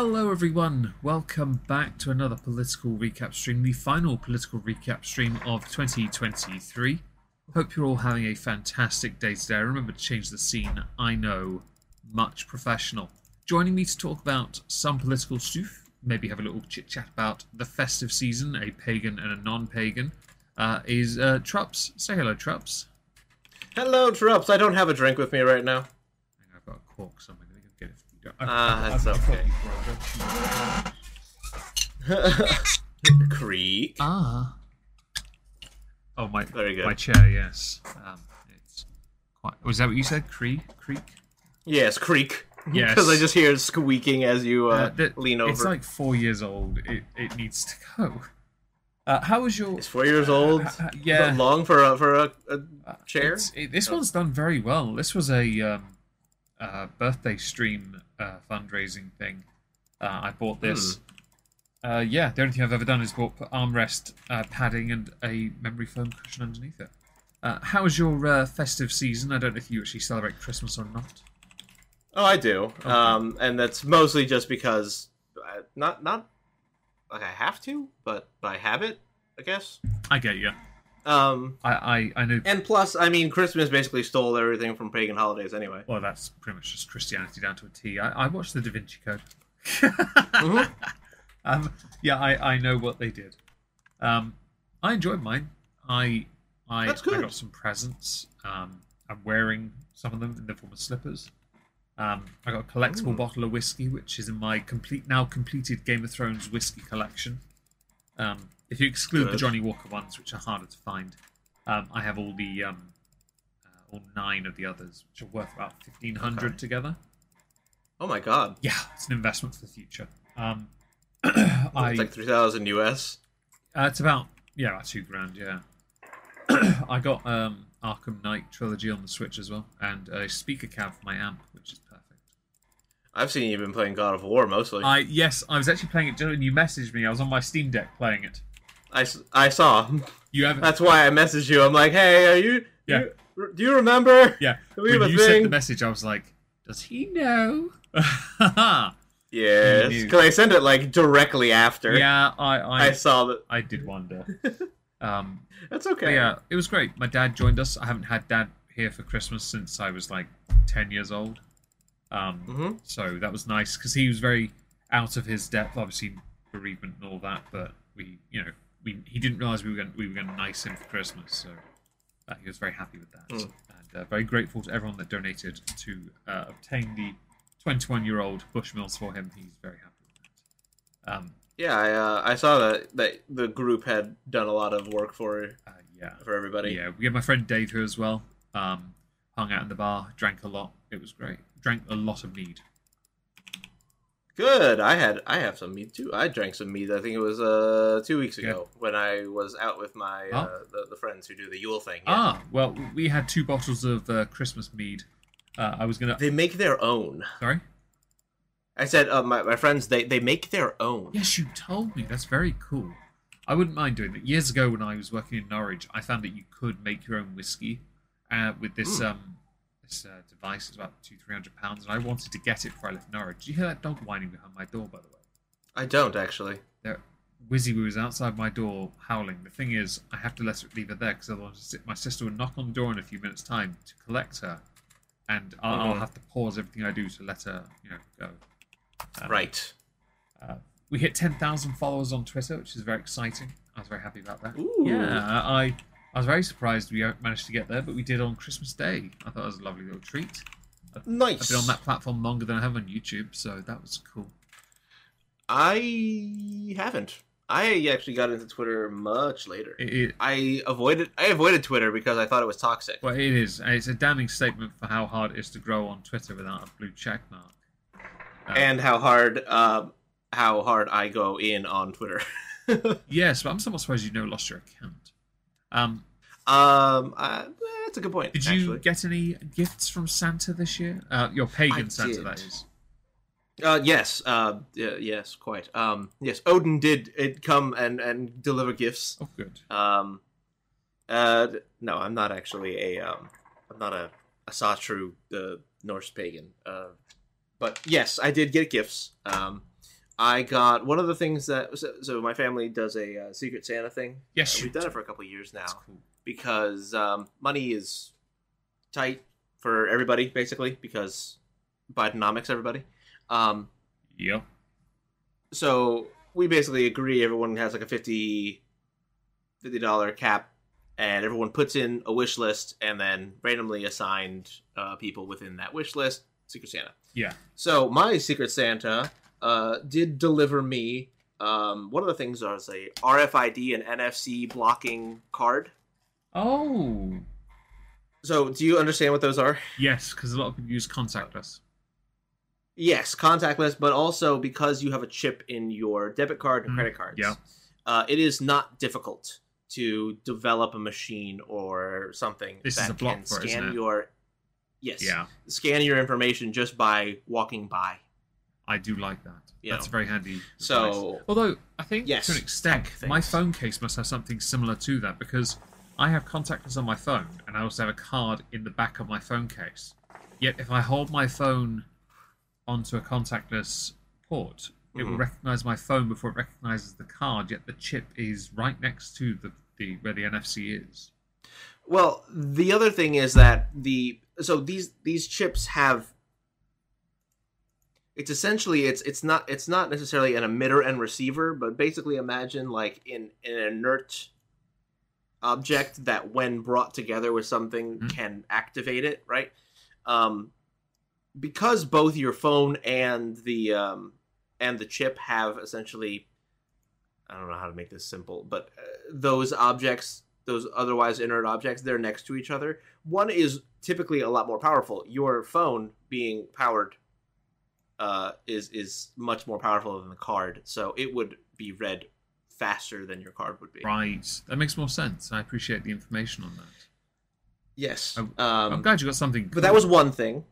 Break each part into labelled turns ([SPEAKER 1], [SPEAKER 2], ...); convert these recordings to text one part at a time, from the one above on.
[SPEAKER 1] Hello, everyone. Welcome back to another political recap stream, the final political recap stream of 2023. Hope you're all having a fantastic day today. Remember to change the scene. I know, much professional. Joining me to talk about some political stuff, maybe have a little chit chat about the festive season, a pagan and a non pagan, uh, is uh, Trups. Say hello, Trups.
[SPEAKER 2] Hello, Trups. I don't have a drink with me right now.
[SPEAKER 1] I've got a cork somewhere.
[SPEAKER 2] Ah, that's okay.
[SPEAKER 1] you, bro. Don't you-
[SPEAKER 2] Creek.
[SPEAKER 1] Ah. Oh my!
[SPEAKER 2] Very good.
[SPEAKER 1] My chair, yes. Um, it's quite. Was that what you said? Creek, creek.
[SPEAKER 2] Yes, creek.
[SPEAKER 1] Yes.
[SPEAKER 2] Because I just hear it squeaking as you uh,
[SPEAKER 1] the-
[SPEAKER 2] lean over.
[SPEAKER 1] It's like four years old. It it needs to go. Uh, how was your?
[SPEAKER 2] It's four years old.
[SPEAKER 1] Uh, uh, yeah.
[SPEAKER 2] that long for a for a, a
[SPEAKER 1] Uh,
[SPEAKER 2] chair.
[SPEAKER 1] it- this one's done very well. This was a um, uh, birthday stream uh, fundraising thing. Uh, I bought this.
[SPEAKER 2] Hmm.
[SPEAKER 1] Uh, yeah, the only thing I've ever done is bought armrest uh, padding and a memory foam cushion underneath it. Uh, how was your uh, festive season? I don't know if you actually celebrate Christmas or not.
[SPEAKER 2] Oh, I do. Um, and that's mostly just because, uh, not not like I have to, but by habit, I guess.
[SPEAKER 1] I get you.
[SPEAKER 2] Um,
[SPEAKER 1] I, I, I know.
[SPEAKER 2] and plus, I mean, Christmas basically stole everything from pagan holidays anyway.
[SPEAKER 1] Well, that's pretty much just Christianity down to a T. I, I watched the Da Vinci Code.
[SPEAKER 2] Mhm.
[SPEAKER 1] um, yeah, I, I know what they did. Um, I enjoyed mine. I I, I got some presents. Um, I'm wearing some of them in the form of slippers. Um, I got a collectible
[SPEAKER 2] Ooh.
[SPEAKER 1] bottle of whiskey, which is in my complete now completed Game of Thrones whiskey collection. Um, if you exclude the Johnnie Walker ones, which are harder to find, um, I have all the um, uh, all nine of the others, which are worth about fifteen hundred
[SPEAKER 2] Okay.
[SPEAKER 1] together.
[SPEAKER 2] Oh my god,
[SPEAKER 1] Yeah, it's an investment for the future. Um, I
[SPEAKER 2] it's like three thousand US.
[SPEAKER 1] uh, it's about yeah, about two grand. Yeah, I got um, Arkham Knight trilogy on the Switch as well, and a speaker cab for my amp, which is.
[SPEAKER 2] I've seen you've been playing God of War mostly.
[SPEAKER 1] I yes, I was actually playing it when you messaged me. I was on my Steam Deck playing it.
[SPEAKER 2] I, I saw.
[SPEAKER 1] You haven't?
[SPEAKER 2] That's why I messaged you. I'm like, hey, are you?
[SPEAKER 1] Yeah.
[SPEAKER 2] you- do you remember?
[SPEAKER 1] yeah.
[SPEAKER 2] We
[SPEAKER 1] when you sent the message, I was like, does he know?
[SPEAKER 2] Yes, because I sent it like directly after.
[SPEAKER 1] yeah, I I,
[SPEAKER 2] I saw that.
[SPEAKER 1] I did wonder. Um,
[SPEAKER 2] That's okay.
[SPEAKER 1] yeah, it was great. My dad joined us. I haven't had dad here for Christmas since I was like ten years old. Um,
[SPEAKER 2] hmm
[SPEAKER 1] so that was nice because he was very out of his depth. Obviously, bereavement and all that, but we, you know, we he didn't realize we were going we were going to nice him for Christmas. So uh, he was very happy with that,
[SPEAKER 2] Mm.
[SPEAKER 1] and uh, very grateful to everyone that donated to uh, obtain the twenty-one-year-old Bushmills for him. He's very happy with that. Um,
[SPEAKER 2] Yeah, I uh, I saw that that the group had done a lot of work for
[SPEAKER 1] uh, yeah,
[SPEAKER 2] for everybody.
[SPEAKER 1] Yeah, we had my friend Dave here as well. Um, hung out in the bar, drank a lot. It was great. Drank a lot of mead.
[SPEAKER 2] Good. I had I have some mead too. I drank some mead. I think it was uh two weeks ago when I was out with my uh,
[SPEAKER 1] Oh.
[SPEAKER 2] the, the friends who do the Yule thing. Yeah.
[SPEAKER 1] Ah, well, we had two bottles of uh, Christmas mead. Uh, I was gonna.
[SPEAKER 2] They make their own.
[SPEAKER 1] Sorry.
[SPEAKER 2] I said uh, my my friends they they make their own.
[SPEAKER 1] Yes, you told me. That's very cool. I wouldn't mind doing that. Years ago, when I was working in Norwich, I found that you could make your own whiskey uh, with this
[SPEAKER 2] Hmm.
[SPEAKER 1] um this uh, device. It's about two three hundred pounds, and I wanted to get it before I left Norwich. Did you hear that dog whining behind my door? By the way.
[SPEAKER 2] I don't actually.
[SPEAKER 1] there, Wizzy was outside my door howling. The thing is, I have to let her leave her there because otherwise my sister would knock on the door in a few minutes' time to collect her, and I'll, I'll
[SPEAKER 2] Mhm.
[SPEAKER 1] have to pause everything I do to let her, you know, go. Um,
[SPEAKER 2] Right.
[SPEAKER 1] Uh, we hit ten thousand followers on Twitter, which is very exciting. I was very happy about that.
[SPEAKER 2] Ooh.
[SPEAKER 1] Yeah, I I was very surprised we managed to get there, but we did on Christmas Day. I thought it was a lovely little treat.
[SPEAKER 2] Nice.
[SPEAKER 1] I've been on that platform longer than I have on YouTube, so that was cool.
[SPEAKER 2] I haven't. I actually got into Twitter much later.
[SPEAKER 1] It, it,
[SPEAKER 2] I avoided I avoided Twitter because I thought it was toxic.
[SPEAKER 1] Well, it is. It's a damning statement for how hard it is to grow on Twitter without a blue check mark. Um,
[SPEAKER 2] and how hard um how hard I go in on Twitter.
[SPEAKER 1] yes, but I'm somewhat surprised you never lost your account. Um,
[SPEAKER 2] um, uh, that's a good point.
[SPEAKER 1] did you
[SPEAKER 2] actually.
[SPEAKER 1] get any gifts from Santa this year? Uh, your pagan
[SPEAKER 2] I
[SPEAKER 1] Santa,
[SPEAKER 2] did.
[SPEAKER 1] that is.
[SPEAKER 2] Uh, yes. Uh, yeah, yes, quite. Um, yes, Odin did it come and and deliver gifts.
[SPEAKER 1] Oh, good.
[SPEAKER 2] Um, uh, no, I'm not actually a um, I'm not a Asatru, the Norse pagan. Uh, but yes, I did get gifts. Um, I got one of the things that so, so my family does a uh, Secret Santa thing.
[SPEAKER 1] Yes,
[SPEAKER 2] Uh, we've done it for a couple of years now
[SPEAKER 1] cool.
[SPEAKER 2] because um, money is tight for everybody, basically because Bidenomics, everybody. Um,
[SPEAKER 1] Yep.
[SPEAKER 2] so we basically agree everyone has like a 50 dollar cap and everyone puts in a wish list and then randomly assigned uh, people within that wish list secret santa
[SPEAKER 1] Yeah.
[SPEAKER 2] so my secret santa uh, did deliver me um, one of the things was a rfid and nfc blocking card
[SPEAKER 1] Oh.
[SPEAKER 2] so do you understand what those are
[SPEAKER 1] Yes, because a lot of people use contactless.
[SPEAKER 2] Yes, contactless, but also because you have a chip in your debit card and
[SPEAKER 1] Mm,
[SPEAKER 2] credit cards.
[SPEAKER 1] yeah.
[SPEAKER 2] Uh, it is not difficult to develop a machine or something
[SPEAKER 1] This is
[SPEAKER 2] that can scan
[SPEAKER 1] it?
[SPEAKER 2] your yes,
[SPEAKER 1] Yeah,
[SPEAKER 2] scan your information just by walking by.
[SPEAKER 1] I do like that.
[SPEAKER 2] You
[SPEAKER 1] That's a very handy. device.
[SPEAKER 2] So
[SPEAKER 1] although I think
[SPEAKER 2] Yes,
[SPEAKER 1] to an extent, my phone case must have something similar to that because I have contactless on my phone, and I also have a card in the back of my phone case. Yet, if I hold my phone onto a contactless port, it will
[SPEAKER 2] Mhm.
[SPEAKER 1] recognize my phone before it recognizes the card. Yet the chip is right next to the, the where the NFC is.
[SPEAKER 2] Well, the other thing is that the so these these chips have it's essentially it's it's not it's not necessarily an emitter and receiver, but basically imagine like in, in an inert object that when brought together with something
[SPEAKER 1] Mhm.
[SPEAKER 2] can activate it, right? Um because both your phone and the um and the chip have essentially I don't know how to make this simple, but uh, those objects, those otherwise inert objects, they're next to each other. One is typically a lot more powerful. Your phone being powered uh, is is much more powerful than the card, so it would be read faster than your card would be.
[SPEAKER 1] Right, that makes more sense. I appreciate the information on that.
[SPEAKER 2] Yes.
[SPEAKER 1] Oh,
[SPEAKER 2] um,
[SPEAKER 1] I'm glad you got something.
[SPEAKER 2] But that was one thing.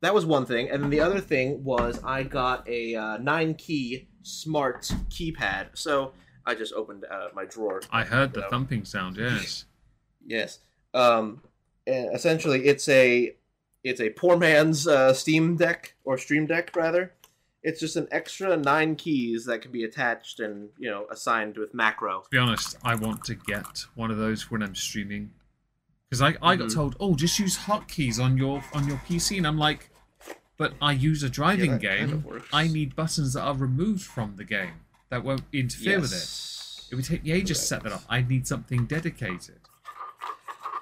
[SPEAKER 2] That was one thing, and then the other thing was I got a uh, nine key smart keypad. So I just opened uh, my drawer.
[SPEAKER 1] I heard the
[SPEAKER 2] So-
[SPEAKER 1] thumping sound. Yes.
[SPEAKER 2] Yes. Um, and essentially, it's a it's a poor man's uh, Steam Deck or Stream Deck rather. It's just an extra nine keys that can be attached and you know assigned with macro.
[SPEAKER 1] to be honest, I want to get one of those when I'm streaming. Because I, I got
[SPEAKER 2] Mhm.
[SPEAKER 1] told, oh, just use hotkeys on your on your PC, and I'm like, but I use a driving
[SPEAKER 2] kind
[SPEAKER 1] game.
[SPEAKER 2] of works.
[SPEAKER 1] I need buttons that are removed from the game that won't interfere with it. It would take me ages to set that up. I need something dedicated.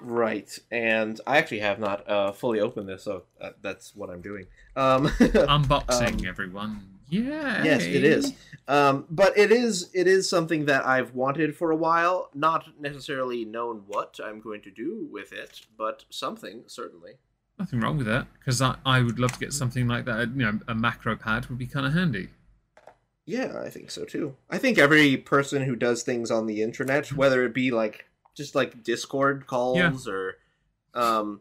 [SPEAKER 2] Right, and I actually have not uh, fully opened this, so uh, that's what I'm doing. Um,
[SPEAKER 1] Unboxing,
[SPEAKER 2] Um,
[SPEAKER 1] everyone. Yeah.
[SPEAKER 2] yes, it is. Um, but it is it is something that I've wanted for a while. Not necessarily known what I'm going to do with it, but something certainly.
[SPEAKER 1] Nothing wrong with that, because I, I would love to get something like that. You know, a macro pad would be kind of handy.
[SPEAKER 2] Yeah, I think so too. I think every person who does things on the internet, whether it be like just like Discord calls or, um,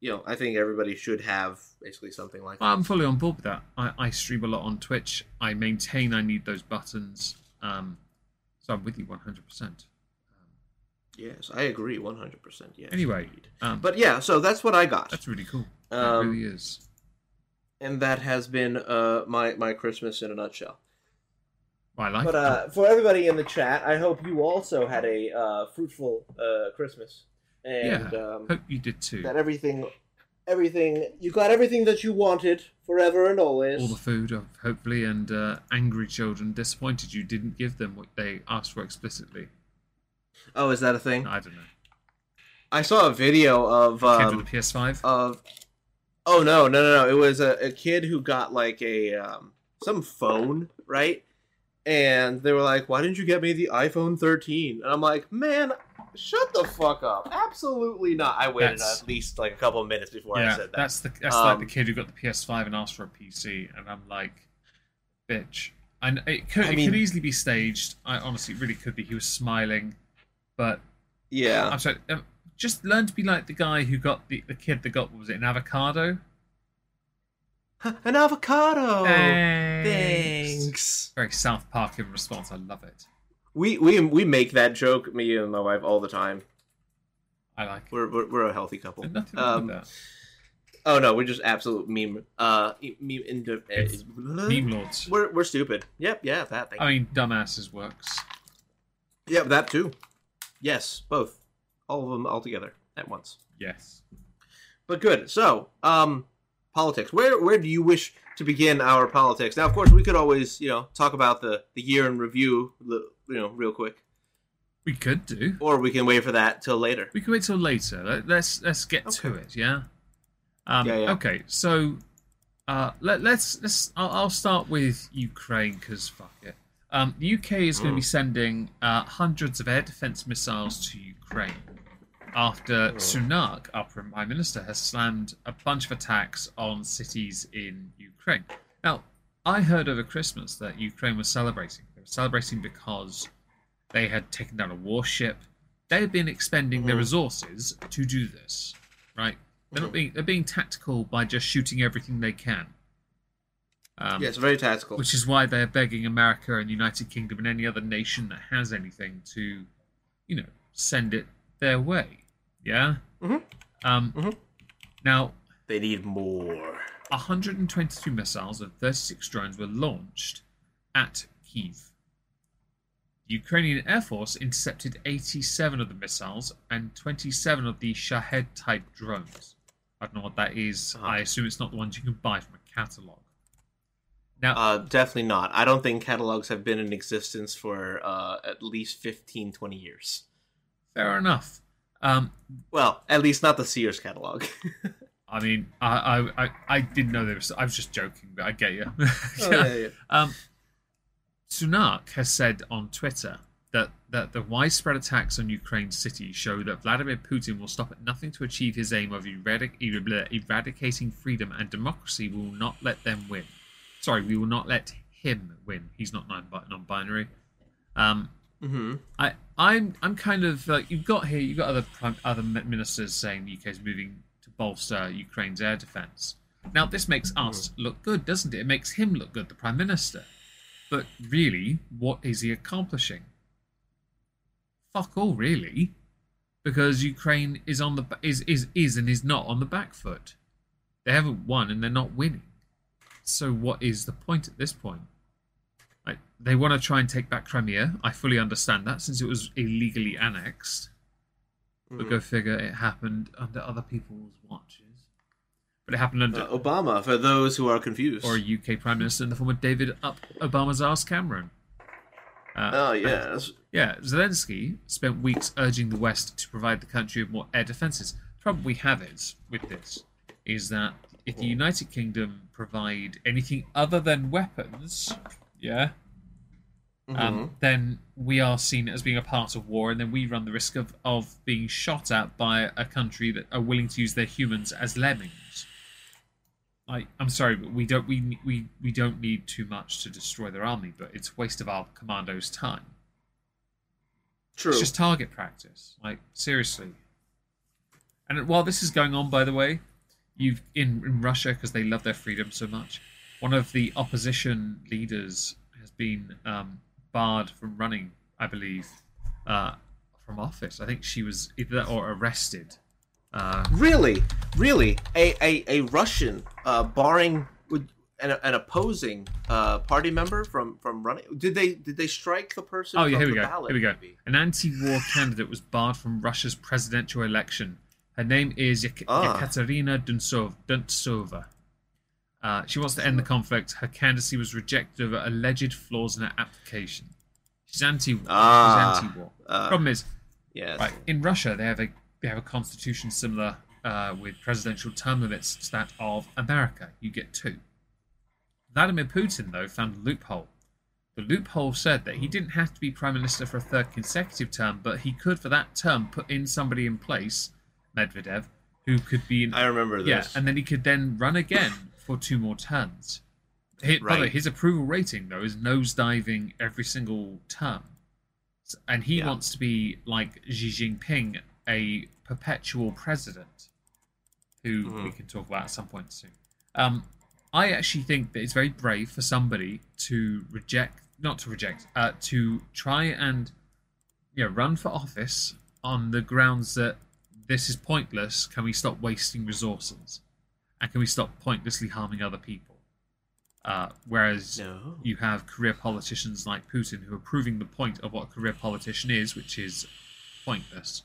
[SPEAKER 2] you know, I think everybody should have basically something like that.
[SPEAKER 1] I'm fully on board with that. I, I stream a lot on Twitch. I maintain I need those buttons. Um, so I'm with you 100%. Um,
[SPEAKER 2] Yes, I agree, one hundred percent. Yes.
[SPEAKER 1] Anyway, um,
[SPEAKER 2] but yeah, so that's what I got,
[SPEAKER 1] that's really cool. It
[SPEAKER 2] um,
[SPEAKER 1] really is.
[SPEAKER 2] and that has been uh my my Christmas in a nutshell.
[SPEAKER 1] I like
[SPEAKER 2] But uh, for everybody in the chat, I hope you also had a uh, fruitful uh, Christmas, and um,
[SPEAKER 1] Hope you did too.
[SPEAKER 2] that everything, everything you got everything that you wanted forever and always.
[SPEAKER 1] All the food, uh, hopefully, and uh, angry children disappointed you didn't give them what they asked for explicitly.
[SPEAKER 2] oh, is that a thing?
[SPEAKER 1] I don't know.
[SPEAKER 2] I saw a video of um,
[SPEAKER 1] with the PS5.
[SPEAKER 2] of. Oh no no no no! It was a, a kid who got like a um, some phone right, and they were like, "Why didn't you get me the iPhone 13?" And I'm like, "Man, shut the fuck up! Absolutely not!" I waited
[SPEAKER 1] That's-
[SPEAKER 2] at least like a couple of minutes before I
[SPEAKER 1] yeah,
[SPEAKER 2] said that.
[SPEAKER 1] that's the that's like the
[SPEAKER 2] Um,
[SPEAKER 1] kid who got the PS5 and asked for a PC, and I'm like, bitch. And it could
[SPEAKER 2] I
[SPEAKER 1] it
[SPEAKER 2] mean-
[SPEAKER 1] could easily be staged. I honestly it really could be. He was smiling, but
[SPEAKER 2] yeah.
[SPEAKER 1] I'm sorry. um, Just learn to be like the guy who got the the kid that got what was it an avocado?
[SPEAKER 2] An avocado.
[SPEAKER 1] Thanks.
[SPEAKER 2] Thanks.
[SPEAKER 1] Very South Park in response. I love it.
[SPEAKER 2] We we we make that joke, me and my wife, all the time.
[SPEAKER 1] I like it.
[SPEAKER 2] We're we're, we're a healthy couple.
[SPEAKER 1] There's nothing wrong
[SPEAKER 2] Um,
[SPEAKER 1] with that.
[SPEAKER 2] Oh no, we're just absolute meme. Uh, meme. Into,
[SPEAKER 1] It's Meme lords.
[SPEAKER 2] We're we're stupid. Yep. Yeah. That. Thing.
[SPEAKER 1] I mean, dumbasses works.
[SPEAKER 2] yeah. That too. Yes. Both. All of them all together at once.
[SPEAKER 1] Yes.
[SPEAKER 2] But good. So, um, politics. Where where do you wish to begin our politics? Now, of course, we could always you know talk about the the year in review, you know, real quick,
[SPEAKER 1] We could do.
[SPEAKER 2] or we can wait for that till later.
[SPEAKER 1] We can wait till later. Let, let's let's get to it. Yeah. Um,
[SPEAKER 2] Yeah, yeah.
[SPEAKER 1] Okay. So, uh, let, let's let's. I'll, I'll start with Ukraine because fuck it. Um, the UK is going to be
[SPEAKER 2] Mm.
[SPEAKER 1] sending uh, hundreds of air defense missiles to Ukraine after
[SPEAKER 2] Mm.
[SPEAKER 1] Sunak, our prime minister, has slammed a bunch of attacks on cities in Ukraine. Now, I heard over Christmas that Ukraine was celebrating. They were celebrating because they had taken down a warship. They had been expending their
[SPEAKER 2] Mhm.
[SPEAKER 1] resources to do this, right? They're not
[SPEAKER 2] Mhm.
[SPEAKER 1] being they're being tactical by just shooting everything they can. Um,
[SPEAKER 2] yeah, it's very tactical.
[SPEAKER 1] which is why they're begging America and the United Kingdom and any other nation that has anything to, you know, send it their way. Yeah.
[SPEAKER 2] Mhm.
[SPEAKER 1] Um.
[SPEAKER 2] Mhm.
[SPEAKER 1] Now,
[SPEAKER 2] they need more.
[SPEAKER 1] 122 missiles and 36 drones were launched at Kiev. The Ukrainian Air Force intercepted 87 of the missiles and 27 of the Shahed type drones. I don't know what that is.
[SPEAKER 2] Uh-huh.
[SPEAKER 1] I assume it's not the ones you can buy from a catalog. Now,
[SPEAKER 2] Uh, definitely not. I don't think catalogs have been in existence for uh, at least 15, 20 years.
[SPEAKER 1] fair enough. Um,
[SPEAKER 2] Well, at least not the Sears catalog.
[SPEAKER 1] I mean, I, I, I, I didn't know there was. I was just joking, but I get you.
[SPEAKER 2] Oh,
[SPEAKER 1] Um, Sunak has said on Twitter that, that the widespread attacks on Ukraine's cities show that Vladimir Putin will stop at nothing to achieve his aim of eradic- eradicating freedom and democracy. We will not let them win. Sorry, we will not let him win. He's not non- non-binary. Um,
[SPEAKER 2] hmm
[SPEAKER 1] I, I'm, I'm kind of like you've got here. You've got other prime, other ministers saying the UK is moving to bolster Ukraine's air defense. Now, this makes us look good, doesn't it? It makes him look good, the prime minister. But really, what is he accomplishing? Fuck all, really, because Ukraine is on the is is is and is not on the back foot. They haven't won and they're not winning. So, what is the point at this point? They want to try and take back Crimea. I fully understand that since it was illegally annexed. But
[SPEAKER 2] Mm.
[SPEAKER 1] go figure, it happened under other people's watches. But it happened under
[SPEAKER 2] Uh, Obama, for those who are confused.
[SPEAKER 1] or a UK Prime Minister in the form of David Up Obama's ass Cameron. Uh,
[SPEAKER 2] oh, yes.
[SPEAKER 1] yeah, Zelensky spent weeks urging the West to provide the country with more air defences. The problem we have is with this is that if the United Kingdom provide anything other than weapons, yeah,
[SPEAKER 2] Mhm.
[SPEAKER 1] um, then we are seen as being a part of war, and then we run the risk of, of being shot at by a country that are willing to use their humans as lemmings. I, I'm sorry, but we don't we, we we don't need too much to destroy their army, but it's a waste of our commandos' time.
[SPEAKER 2] True.
[SPEAKER 1] It's just target practice. Like seriously. And while this is going on, by the way, you've in, in Russia because they love their freedom so much. One of the opposition leaders has been um, barred from running, I believe, uh, from office. I think she was either that or arrested. Uh,
[SPEAKER 2] Really, really, a a, a Russian uh, barring an, an opposing uh, party member from from running. Did they did they strike the person?
[SPEAKER 1] Oh yeah, here we go.
[SPEAKER 2] ballot,
[SPEAKER 1] Here we go.
[SPEAKER 2] maybe?
[SPEAKER 1] An anti-war candidate was barred from Russia's presidential election. Her name is Yek-
[SPEAKER 2] Ah.
[SPEAKER 1] Yekaterina Duntsov- Duntsova. Uh, she wants to end the conflict. Her candidacy was rejected over alleged flaws in her application. She's anti.
[SPEAKER 2] Ah,
[SPEAKER 1] she's anti-war.
[SPEAKER 2] uh,
[SPEAKER 1] Problem is,
[SPEAKER 2] Yes.
[SPEAKER 1] right in Russia they have a they have a constitution similar uh, with presidential term limits to that of America. You get two. Vladimir Putin though found a loophole. The loophole said that he didn't have to be prime minister for a third consecutive term, but he could, for that term, put in somebody in place, Medvedev, who could be in
[SPEAKER 2] I remember this.
[SPEAKER 1] yeah, and then he could then run again for two more turns. Hi- By the way, his approval rating though is nosediving every single term, and he
[SPEAKER 2] Yeah.
[SPEAKER 1] wants to be like Xi Jinping, a perpetual president, who we
[SPEAKER 2] Mhm.
[SPEAKER 1] can talk about at some point soon. Um, I actually think that it's very brave for somebody to reject, not to reject, uh, to try and you know, run for office on the grounds that this is pointless. Can we stop wasting resources? And can we stop pointlessly harming other people? Uh, whereas
[SPEAKER 2] No.
[SPEAKER 1] you have career politicians like Putin who are proving the point of what a career politician is, which is pointless.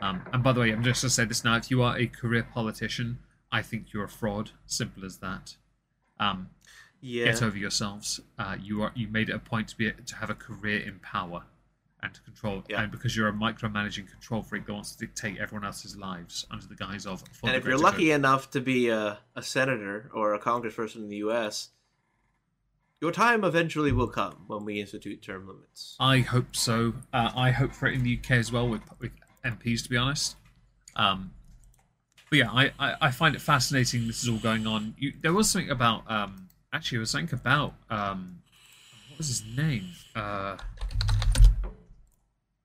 [SPEAKER 1] Um, and by the way, I'm just going to say this now: if you are a career politician, I think you're a fraud. Simple as that. Um,
[SPEAKER 2] Yeah.
[SPEAKER 1] Get over yourselves. Uh, you are you made it a point to be to have a career in power and to control.
[SPEAKER 2] Yeah.
[SPEAKER 1] And because you're a micromanaging control freak that wants to dictate everyone else's lives under the guise of.
[SPEAKER 2] and if you're lucky
[SPEAKER 1] good.
[SPEAKER 2] enough to be a, a senator or a congressperson in the U.S., your time eventually will come when we institute term limits.
[SPEAKER 1] I hope so. Uh, I hope for it in the UK as well with, with MPs, to be honest. Um, but yeah, I, I, I find it fascinating. This is all going on. You, there was something about um, actually, there was something about um, what was his name? Uh,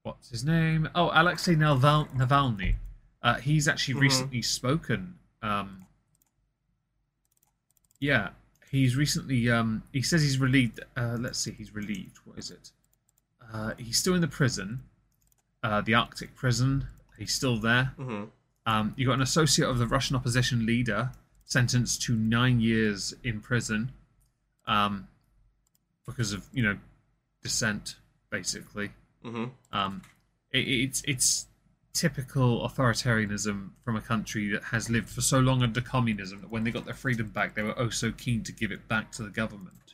[SPEAKER 1] what's his name? Oh, Alexei Naval- Navalny. Uh, he's actually
[SPEAKER 2] Mhm.
[SPEAKER 1] recently spoken. Um, yeah, he's recently. Um, he says he's relieved. Uh, let's see, he's relieved. What is it? Uh, he's still in the prison, uh, the Arctic prison. He's still there.
[SPEAKER 2] hmm
[SPEAKER 1] Um, you got an associate of the Russian opposition leader sentenced to nine years in prison um, because of you know dissent, basically.
[SPEAKER 2] Hmm
[SPEAKER 1] Um, it, it's it's typical authoritarianism from a country that has lived for so long under communism that when they got their freedom back, they were oh so keen to give it back to the government.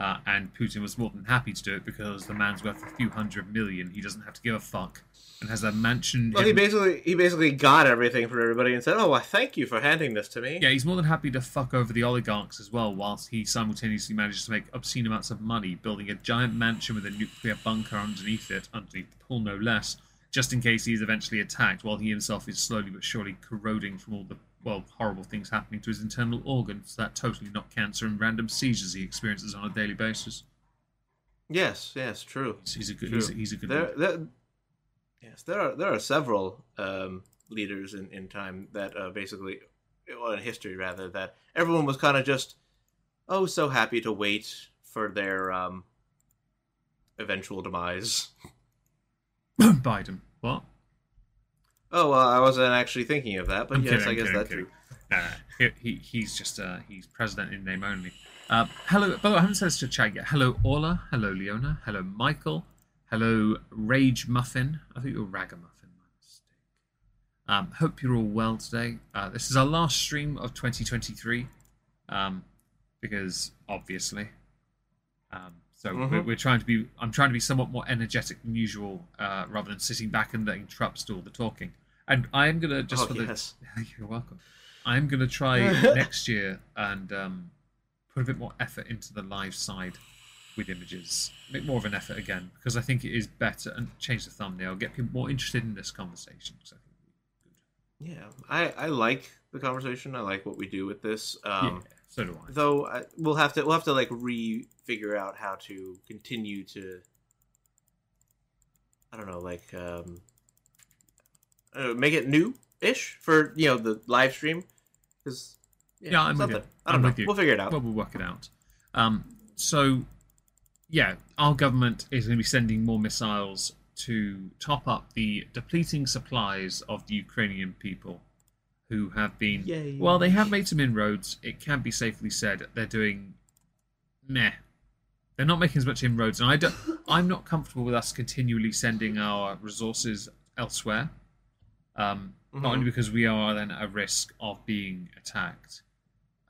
[SPEAKER 1] Uh, and Putin was more than happy to do it because the man's worth a few hundred million. He doesn't have to give a fuck and has a mansion.
[SPEAKER 2] Well, he basically he basically got everything for everybody and said, "Oh, well, thank you for handing this to me."
[SPEAKER 1] Yeah, he's more than happy to fuck over the oligarchs as well, whilst he simultaneously manages to make obscene amounts of money building a giant mansion with a nuclear bunker underneath it, underneath the pool no less, just in case he is eventually attacked, while he himself is slowly but surely corroding from all the well horrible things happening to his internal organs that totally not cancer and random seizures he experiences on a daily basis.
[SPEAKER 2] Yes, yes, true.
[SPEAKER 1] He's, he's a good,
[SPEAKER 2] True.
[SPEAKER 1] he's a, he's a good.
[SPEAKER 2] There, there, yes, there are there are several um, leaders in, in time that uh, basically, well, in history rather, that everyone was kind of just oh so happy to wait for their um, eventual demise.
[SPEAKER 1] Biden. What?
[SPEAKER 2] Oh, well, I wasn't actually thinking of that, but
[SPEAKER 1] I'm
[SPEAKER 2] yes,
[SPEAKER 1] kidding,
[SPEAKER 2] I guess
[SPEAKER 1] kidding,
[SPEAKER 2] that's true.
[SPEAKER 1] Nah, he, he, he's just uh, he's president in name only. Uh, hello, way, I haven't said this to chat yet. Hello, Orla. Hello, Leona. Hello, Michael. Hello, Rage Muffin. I think you're Ragamuffin. My mistake. Um, hope you're all well today. Uh, this is our last stream of 2023, um, because obviously, um, so we're,
[SPEAKER 2] Mhm.
[SPEAKER 1] we're trying to be. I'm trying to be somewhat more energetic than usual, uh, rather than sitting back and letting Trups do all the talking. And I am gonna just
[SPEAKER 2] oh,
[SPEAKER 1] for the
[SPEAKER 2] yes.
[SPEAKER 1] You're welcome. I'm going to try next year and um, put a bit more effort into the live side with images. Make more of an effort again because I think it is better and change the thumbnail, get people more interested in this conversation. I think it'll be
[SPEAKER 2] Yeah, I, I like the conversation. I like what we do with this. Um,
[SPEAKER 1] yeah, so do I.
[SPEAKER 2] though I, we'll have to we'll have to like re-figure out how to continue to i don't know like um uh, make it new ish for you know the live stream because
[SPEAKER 1] Yeah, I'm with you.
[SPEAKER 2] i don't
[SPEAKER 1] I'm
[SPEAKER 2] know we'll figure it out
[SPEAKER 1] Well, we'll work it out. Um, so, yeah, our government is going to be sending more missiles to top up the depleting supplies of the Ukrainian people who have been.
[SPEAKER 2] Yay.
[SPEAKER 1] Well, they have made some inroads. It can be safely said they're doing meh. They're not making as much inroads, and I don't. I'm not comfortable with us continually sending our resources elsewhere. Um, Not
[SPEAKER 2] Mhm.
[SPEAKER 1] only because we are then at risk of being attacked.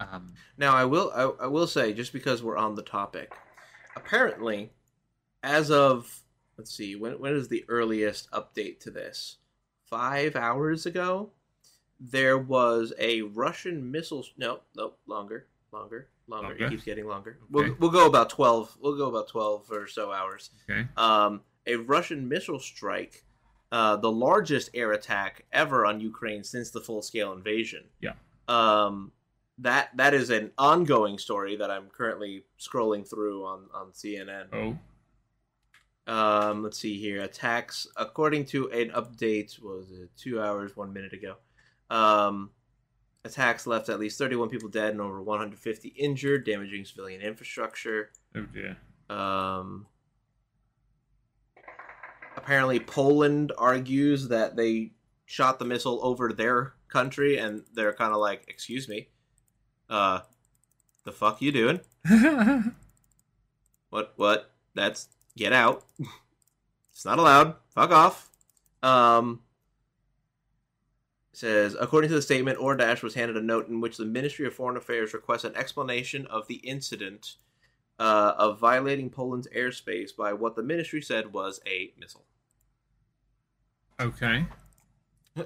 [SPEAKER 1] Um,
[SPEAKER 2] Now, I will I, I will say just because we're on the topic, apparently, as of let's see when when is the earliest update to this? Five hours ago, there was a Russian missile. No, no, longer, longer, longer.
[SPEAKER 1] Longer?
[SPEAKER 2] It keeps getting longer.
[SPEAKER 1] Okay.
[SPEAKER 2] We'll we'll go about twelve. We'll go about twelve or so hours.
[SPEAKER 1] okay.
[SPEAKER 2] Um, a Russian missile strike. Uh, the largest air attack ever on Ukraine since the full scale invasion.
[SPEAKER 1] Yeah.
[SPEAKER 2] Um, that that is an ongoing story that I'm currently scrolling through on on CNN.
[SPEAKER 1] Oh,
[SPEAKER 2] Um, let's see here. Attacks, according to an update, was it two hours, one minute ago? Um, attacks left at least 31 people dead and over 150 injured, damaging civilian infrastructure.
[SPEAKER 1] oh dear.
[SPEAKER 2] Um, apparently, Poland argues that they shot the missile over their country, and they're kind of like, "Excuse me, uh, the fuck you doing? What? What? That's get out. it's not allowed. Fuck off." Um, says, according to the statement, Ordash was handed a note in which the Ministry of Foreign Affairs requests an explanation of the incident uh, of violating Poland's airspace by what the ministry said was a missile.
[SPEAKER 1] okay.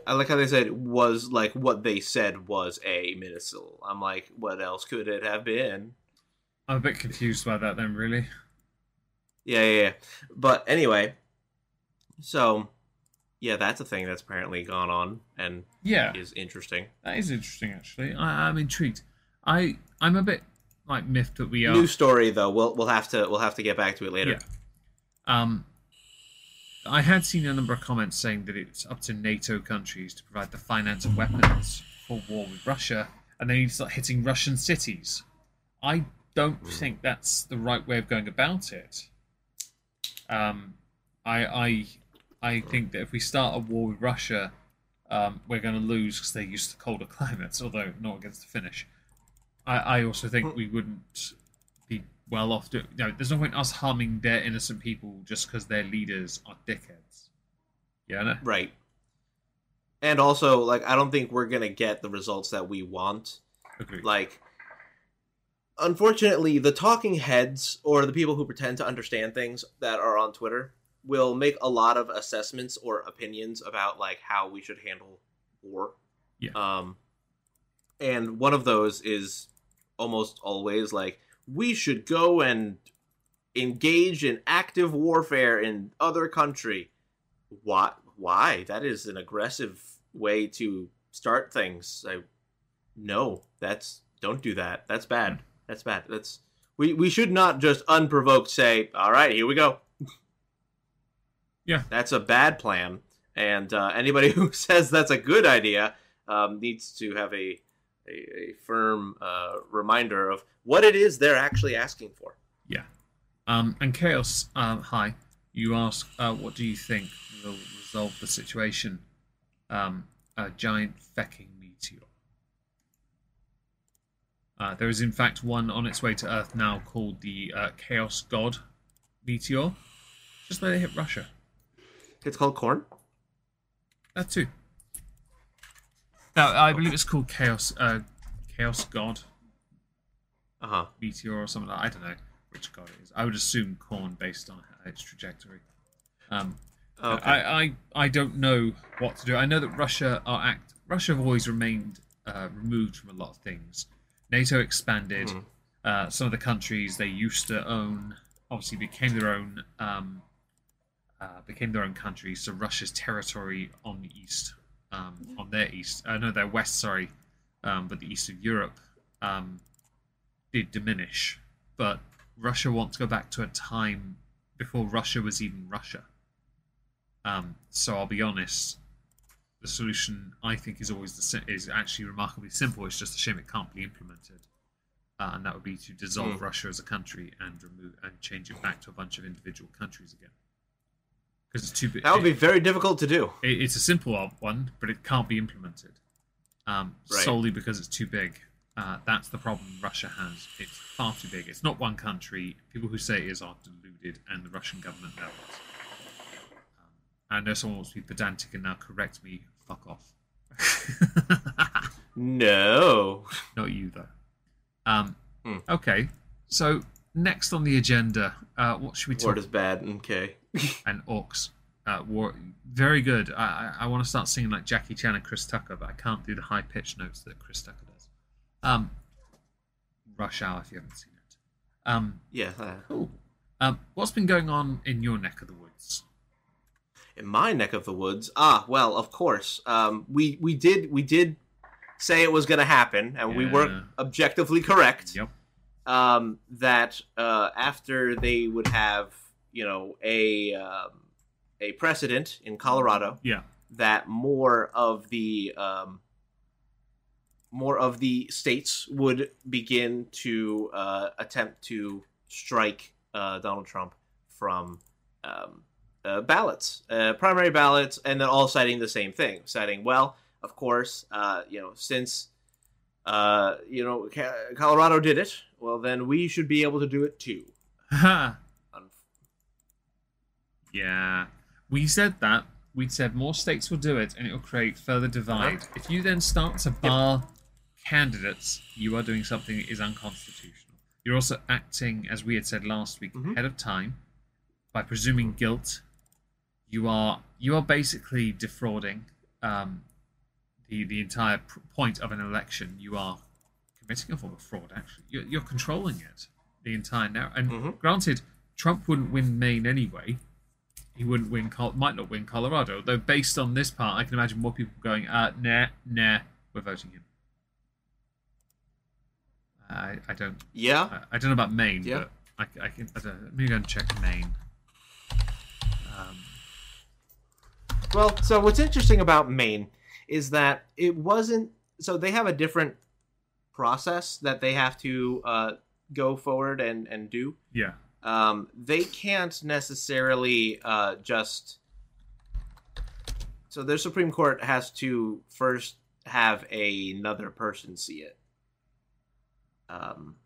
[SPEAKER 2] I like how they said was like what they said was a missile. I'm like, what else could it have been?
[SPEAKER 1] I'm a bit confused by that then, really.
[SPEAKER 2] Yeah, yeah, yeah. But anyway, so yeah, that's a thing that's apparently gone on and
[SPEAKER 1] Yeah,
[SPEAKER 2] is interesting.
[SPEAKER 1] that is interesting. Actually, I, I'm intrigued. I I'm a bit like miffed that we are.
[SPEAKER 2] New story though. We'll we'll have to we'll have to get back to it later.
[SPEAKER 1] Yeah. Um, I had seen a number of comments saying that it's up to NATO countries to provide the finance and weapons for war with Russia, and they need to start hitting Russian cities. I don't think that's the right way of going about it. Um, I I I think that if we start a war with Russia, um, we're going to lose because they're used to colder climates, although not against the Finnish. I, I also think we wouldn't be well off. Do, you know, there's no point us harming their innocent people just because their leaders are dickheads. Yeah, no?
[SPEAKER 2] Right. And also, like, I don't think we're gonna get the results that we want.
[SPEAKER 1] agree.
[SPEAKER 2] Like, unfortunately, the talking heads or the people who pretend to understand things that are on Twitter will make a lot of assessments or opinions about like how we should handle war.
[SPEAKER 1] Yeah.
[SPEAKER 2] Um, and one of those is almost always like we should go and engage in active warfare in other country. Why? Why? That is an aggressive way to start things. I no, that's don't do that. That's bad. That's bad. That's we we should not just unprovoked say, "All right, here we go."
[SPEAKER 1] Yeah.
[SPEAKER 2] that's a bad plan. And uh, anybody who says that's a good idea um, needs to have a a, a firm uh, reminder of what it is they're actually asking for.
[SPEAKER 1] Yeah. Um, and Chaos, um, hi. You ask, uh, what do you think will resolve the situation? Um, a giant fecking meteor. Uh, there is, in fact, one on its way to Earth now called the uh, Chaos God meteor. Just let it hit Russia.
[SPEAKER 2] It's called Khorne.
[SPEAKER 1] That too. Now, I believe it's called Chaos, uh, Chaos God
[SPEAKER 2] Uh huh.
[SPEAKER 1] meteor or something. Like I don't know which god it is. I would assume Khorne based on its trajectory. Um,
[SPEAKER 2] Okay.
[SPEAKER 1] I, I I don't know what to do. I know that Russia are act. Russia have always remained uh, removed from a lot of things. NATO expanded.
[SPEAKER 2] Mhm.
[SPEAKER 1] Uh, some of the countries they used to own obviously became their own um, uh, became their own countries. So Russia's territory on the east, um, on their east, uh, no, their west, sorry, um, but the east of Europe um, did diminish. But Russia wants to go back to a time before Russia was even Russia. Um, so I'll be honest, the solution I think is always the si- is actually remarkably simple. It's just a shame it can't be implemented, uh, and that would be to dissolve
[SPEAKER 2] Hmm.
[SPEAKER 1] Russia as a country and remove and change it back to a bunch of individual countries again. Because it's too big.
[SPEAKER 2] that would be very difficult to do.
[SPEAKER 1] It, it's a simple one, but it can't be implemented um,
[SPEAKER 2] Right.
[SPEAKER 1] solely because it's too big. Uh, that's the problem Russia has. It's far too big. It's not one country. People who say it is are deluded, and the Russian government knows. Um, I know someone wants to be pedantic and now correct me. Fuck off.
[SPEAKER 2] No.
[SPEAKER 1] not you though. Um,
[SPEAKER 2] Hmm.
[SPEAKER 1] Okay, so next on the agenda, uh, what should we talk
[SPEAKER 2] Word is bad. Okay.
[SPEAKER 1] and orcs. Uh, war, very good. I, I, I want to start singing like Jackie Chan and Chris Tucker, but I can't do the high pitched notes that Chris Tucker does. Um, Rush Hour, if you haven't seen it. Um,
[SPEAKER 2] Yeah. uh,
[SPEAKER 1] cool. Um, what's been going on in your neck of the woods?
[SPEAKER 2] in my neck of the woods. Ah, well, of course. Um, we we did we did say it was going to happen, and we were objectively correct.
[SPEAKER 1] Yep.
[SPEAKER 2] Um, that uh, after they would have you know a um, a precedent in Colorado
[SPEAKER 1] Yeah.
[SPEAKER 2] that more of the um, more of the states would begin to uh, attempt to strike uh, Donald Trump from um, uh, ballots, uh, primary ballots, and then all citing the same thing, citing, well, of course, uh, you know, since uh, you know Colorado did it, well, then we should be able to do it too.
[SPEAKER 1] yeah, we said that. We said more states will do it, and it will create further divide. Uh-huh. If you then start to bar yep. candidates, you are doing something that is unconstitutional. You're also acting, as we had said last week, mm-hmm. ahead of time by presuming guilt. You are you are basically defrauding um, the the entire point of an election. You are committing a form of fraud. Actually, you're, you're controlling it the entire now. And mm-hmm. granted, Trump wouldn't win Maine anyway. He wouldn't win, might not win Colorado. Though based on this part, I can imagine more people going, uh, nah, nah, we're voting him. I, I don't.
[SPEAKER 2] Yeah.
[SPEAKER 1] I, I, don't know about Maine, yeah. but I, I can. I don't, let me go and check Maine. Um,
[SPEAKER 2] well, so what's interesting about Maine is that it wasn't. So they have a different process that they have to uh, go forward and and do.
[SPEAKER 1] Yeah.
[SPEAKER 2] Um, they can't necessarily uh, just. So their Supreme Court has to first have a, another person see it. Um,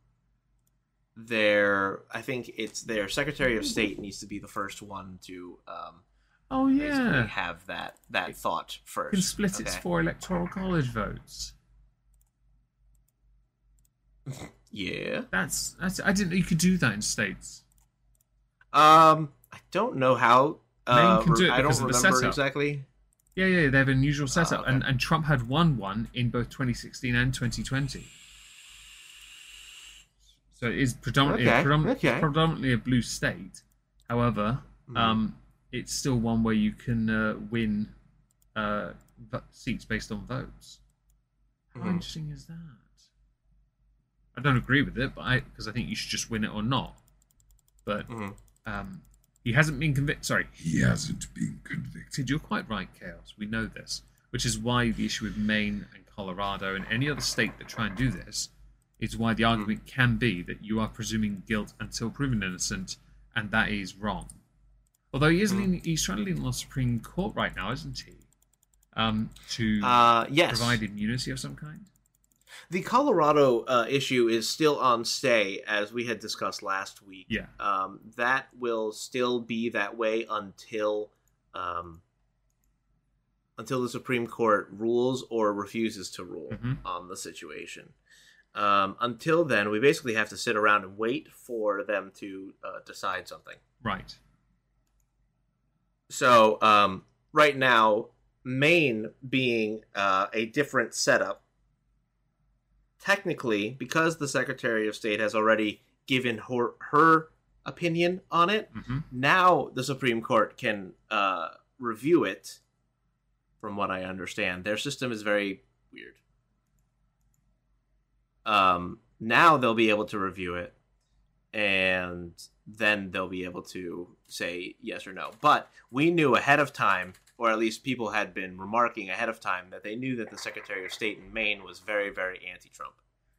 [SPEAKER 2] their, I think it's their Secretary of State needs to be the first one to. Um,
[SPEAKER 1] oh yeah,
[SPEAKER 2] have that that thought first.
[SPEAKER 1] Can split okay. its four electoral college votes.
[SPEAKER 2] yeah,
[SPEAKER 1] that's that's. I didn't. You could do that in states.
[SPEAKER 2] Um, I don't know how. Uh, can do it I don't remember exactly.
[SPEAKER 1] Yeah, yeah, they have an unusual setup, oh, okay. and and Trump had won one in both 2016 and 2020. So it is predominantly okay. predominantly, okay. predominantly a blue state. However, mm. um, it's still one where you can uh, win uh, seats based on votes. How mm. interesting is that? I don't agree with it, but I because I think you should just win it or not. But mm. Um, he hasn't been convicted. Sorry, he hasn't been convicted. You're quite right, Chaos. We know this, which is why the issue with Maine and Colorado and any other state that try and do this is why the argument mm. can be that you are presuming guilt until proven innocent, and that is wrong. Although he is mm. leaning, he's trying to lean on the Supreme Court right now, isn't he? Um, to
[SPEAKER 2] uh, yes.
[SPEAKER 1] provide immunity of some kind.
[SPEAKER 2] The Colorado uh, issue is still on stay, as we had discussed last week.
[SPEAKER 1] Yeah,
[SPEAKER 2] um, that will still be that way until um, until the Supreme Court rules or refuses to rule mm-hmm. on the situation. Um, until then, we basically have to sit around and wait for them to uh, decide something.
[SPEAKER 1] Right.
[SPEAKER 2] So um, right now, Maine being uh, a different setup, technically, because the Secretary of State has already given her her opinion on it, mm-hmm. now the Supreme Court can uh, review it. From what I understand, their system is very weird. Um, now they'll be able to review it, and then they'll be able to say yes or no. But we knew ahead of time, or at least people had been remarking ahead of time, that they knew that the Secretary of State in Maine was very, very anti-Trump.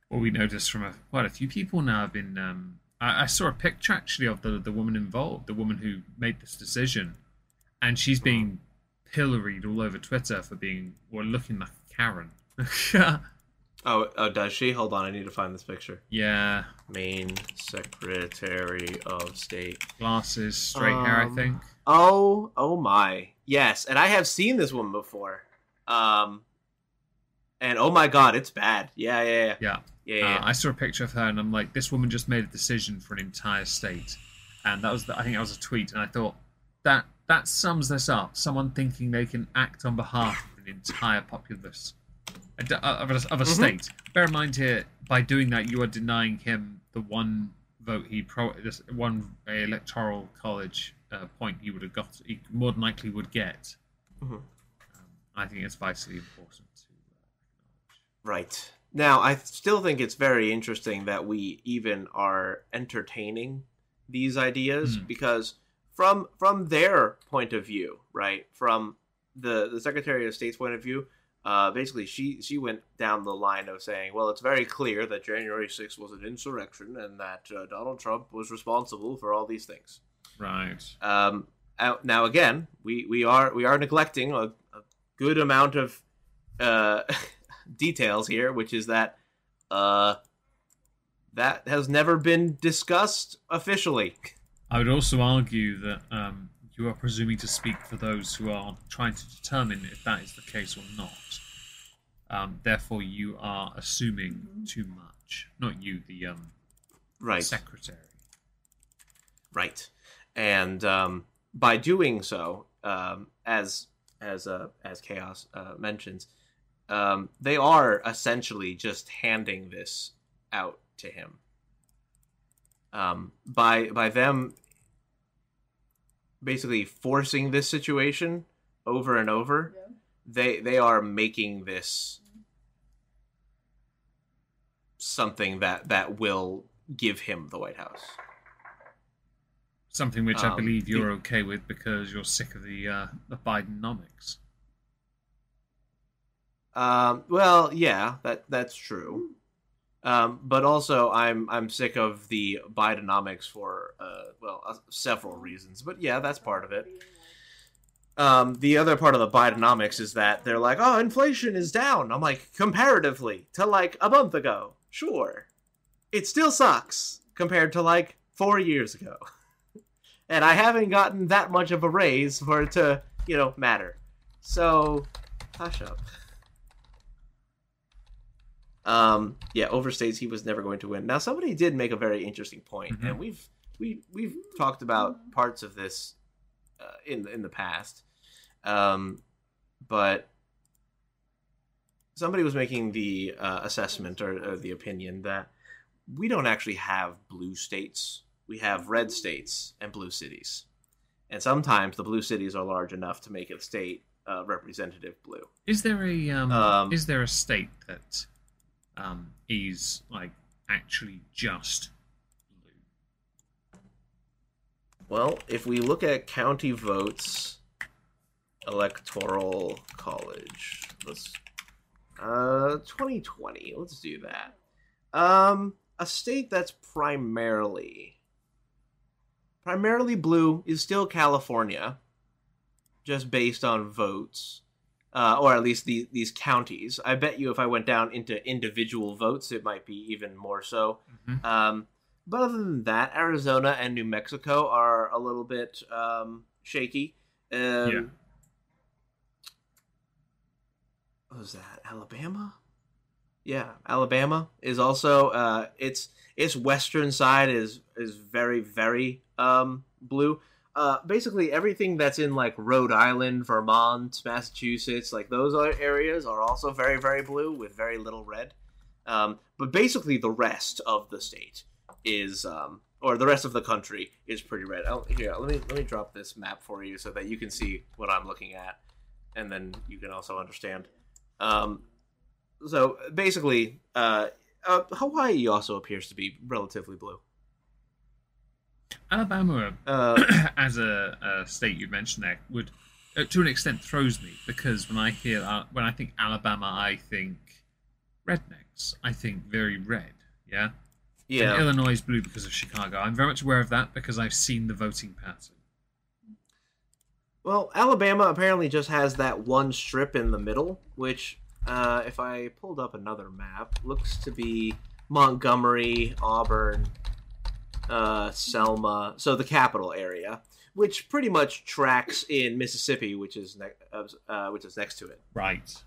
[SPEAKER 1] Well, we noticed from a, quite a few people now have been. Um, I, I, saw a picture actually of the the woman involved, the woman who made this decision, and she's being pilloried all over Twitter for being well looking like Karen.
[SPEAKER 2] Oh, oh, does she? Hold on, I need to find this picture.
[SPEAKER 1] Yeah.
[SPEAKER 2] Maine Secretary of State.
[SPEAKER 1] Glasses, straight um, hair, I um, think.
[SPEAKER 2] Oh, oh my. Yes, and I have seen this one before. Um, and oh my god, it's bad. Yeah, yeah, yeah.
[SPEAKER 1] Yeah.
[SPEAKER 2] Yeah, yeah. Uh,
[SPEAKER 1] I saw a picture of her, and I'm like, this woman just made a decision for an entire state, and that was, the, I think, that was a tweet, and I thought that that sums this up. Someone thinking they can act on behalf of an entire populace of a, of a mm-hmm. state. Bear in mind here, by doing that, you are denying him the one vote he pro this one electoral college uh, point he would have got. More than likely would get. Mm-hmm. Um, I think it's vitally important to uh,
[SPEAKER 2] Right now, I still think it's very interesting that we even are entertaining these ideas mm. because from from their point of view, right, from the the Secretary of State's point of view, uh, basically she she went down the line of saying, well, it's very clear that January 6th was an insurrection and that uh, Donald Trump was responsible for all these things.
[SPEAKER 1] Right.
[SPEAKER 2] Um, now again, we, we are we are neglecting a, a good amount of uh, details here, which is that uh, that has never been discussed officially.
[SPEAKER 1] I would also argue that um, you are presuming to speak for those who are trying to determine if that is the case or not. Um, therefore, you are assuming too much. Not you, the um,
[SPEAKER 2] Right.
[SPEAKER 1] secretary.
[SPEAKER 2] Right. And um, by doing so, um, as as uh, as Chaos uh, mentions, um, they are essentially just handing this out to him. Um, by by them basically forcing this situation over and over,
[SPEAKER 3] Yeah.
[SPEAKER 2] they they are making this something that that will give him the White House.
[SPEAKER 1] Something which I
[SPEAKER 2] Um,
[SPEAKER 1] believe you're
[SPEAKER 2] the-
[SPEAKER 1] okay with because you're sick of the uh, the Bidenomics.
[SPEAKER 2] Um, well, yeah, that that's true. Um, but also, I'm I'm sick of the Bidenomics for uh, well uh, several reasons. But yeah, that's part of it. Um, the other part of the Bidenomics is that they're like, oh, inflation is down. I'm like, comparatively to like a month ago, sure, it still sucks compared to like four years ago, and I haven't gotten that much of a raise for it to you know matter. So, hush up. Um, yeah, overstates he was never going to win. Now, somebody did make a very interesting point,
[SPEAKER 1] Mhm.
[SPEAKER 2] and we've we we've talked about parts of this uh, in in the past, um, but somebody was making the uh, assessment or, or the opinion that we don't actually have blue states. We have red states and blue cities, and sometimes the blue cities are large enough to make a state uh, representative blue.
[SPEAKER 1] Is there a um,
[SPEAKER 2] Um,
[SPEAKER 1] is there a state that um, is like actually just blue?
[SPEAKER 2] Well, if we look at county votes, electoral college, let's uh 2020. Let's do that. Um, a state that's primarily primarily blue is still California, just based on votes, uh, or at least the, these counties. I bet you if I went down into individual votes, it might be even more so.
[SPEAKER 1] Mhm.
[SPEAKER 2] Um, but other than that, Arizona and New Mexico are a little bit um, shaky. Um,
[SPEAKER 1] Yeah.
[SPEAKER 2] What was that? Alabama? Yeah, Alabama is also uh, its its western side is is very very um, blue. Uh, basically, everything that's in like Rhode Island, Vermont, Massachusetts, like those areas are also very very blue with very little red. Um, but basically, the rest of the state is, um, or the rest of the country is pretty red. Oh, here, let me let me drop this map for you so that you can see what I'm looking at, and then you can also understand. Um, so basically, uh, uh, Hawaii also appears to be relatively blue.
[SPEAKER 1] Alabama,
[SPEAKER 2] Uh,
[SPEAKER 1] as a, a state you mentioned there, would uh, to an extent throws me because when I hear uh, when I think Alabama, I think rednecks. I think very red. Yeah.
[SPEAKER 2] yeah.
[SPEAKER 1] And Illinois is blue because of Chicago. I'm very much aware of that because I've seen the voting pattern.
[SPEAKER 2] Well, Alabama apparently just has that one strip in the middle, which, uh, if I pulled up another map, looks to be Montgomery, Auburn, uh, Selma, so the capital area, which pretty much tracks in Mississippi, which is ne- uh, which is next to it.
[SPEAKER 1] Right.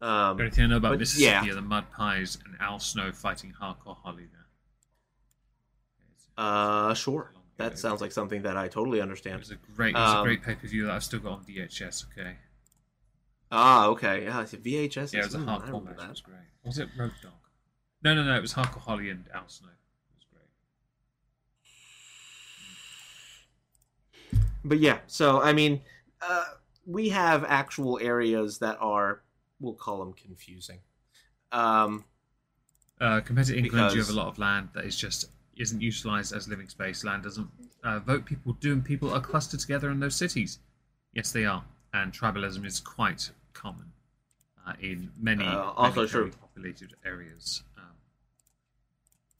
[SPEAKER 2] Um,
[SPEAKER 1] The only thing I know about
[SPEAKER 2] but
[SPEAKER 1] Mississippi
[SPEAKER 2] yeah.
[SPEAKER 1] are the Mud Pies and Al Snow fighting Hardcore Holly there.
[SPEAKER 2] uh, sure, that sounds like something that I totally
[SPEAKER 1] It
[SPEAKER 2] understand.
[SPEAKER 1] was a great, it was a
[SPEAKER 2] Um,
[SPEAKER 1] great pay per view that I've still got on VHS. Okay.
[SPEAKER 2] Ah, okay, yeah, it's a VHS.
[SPEAKER 1] Yeah, it was a hardcore match. It
[SPEAKER 2] that.
[SPEAKER 1] was great. Was it Road Dog? No, no, no. It was Hardcore Holly and Al Snow. It was great.
[SPEAKER 2] but yeah so i mean uh, we have actual areas that are we'll call them confusing um,
[SPEAKER 1] Uh, compared to England, you have a lot of land that is just isn't utilized as living space. Land doesn't uh, vote people do, and people are clustered together in those cities. Yes, they are, and tribalism is quite common uh, in many,
[SPEAKER 2] Uh, also
[SPEAKER 1] many
[SPEAKER 2] true.
[SPEAKER 1] populated areas. Um,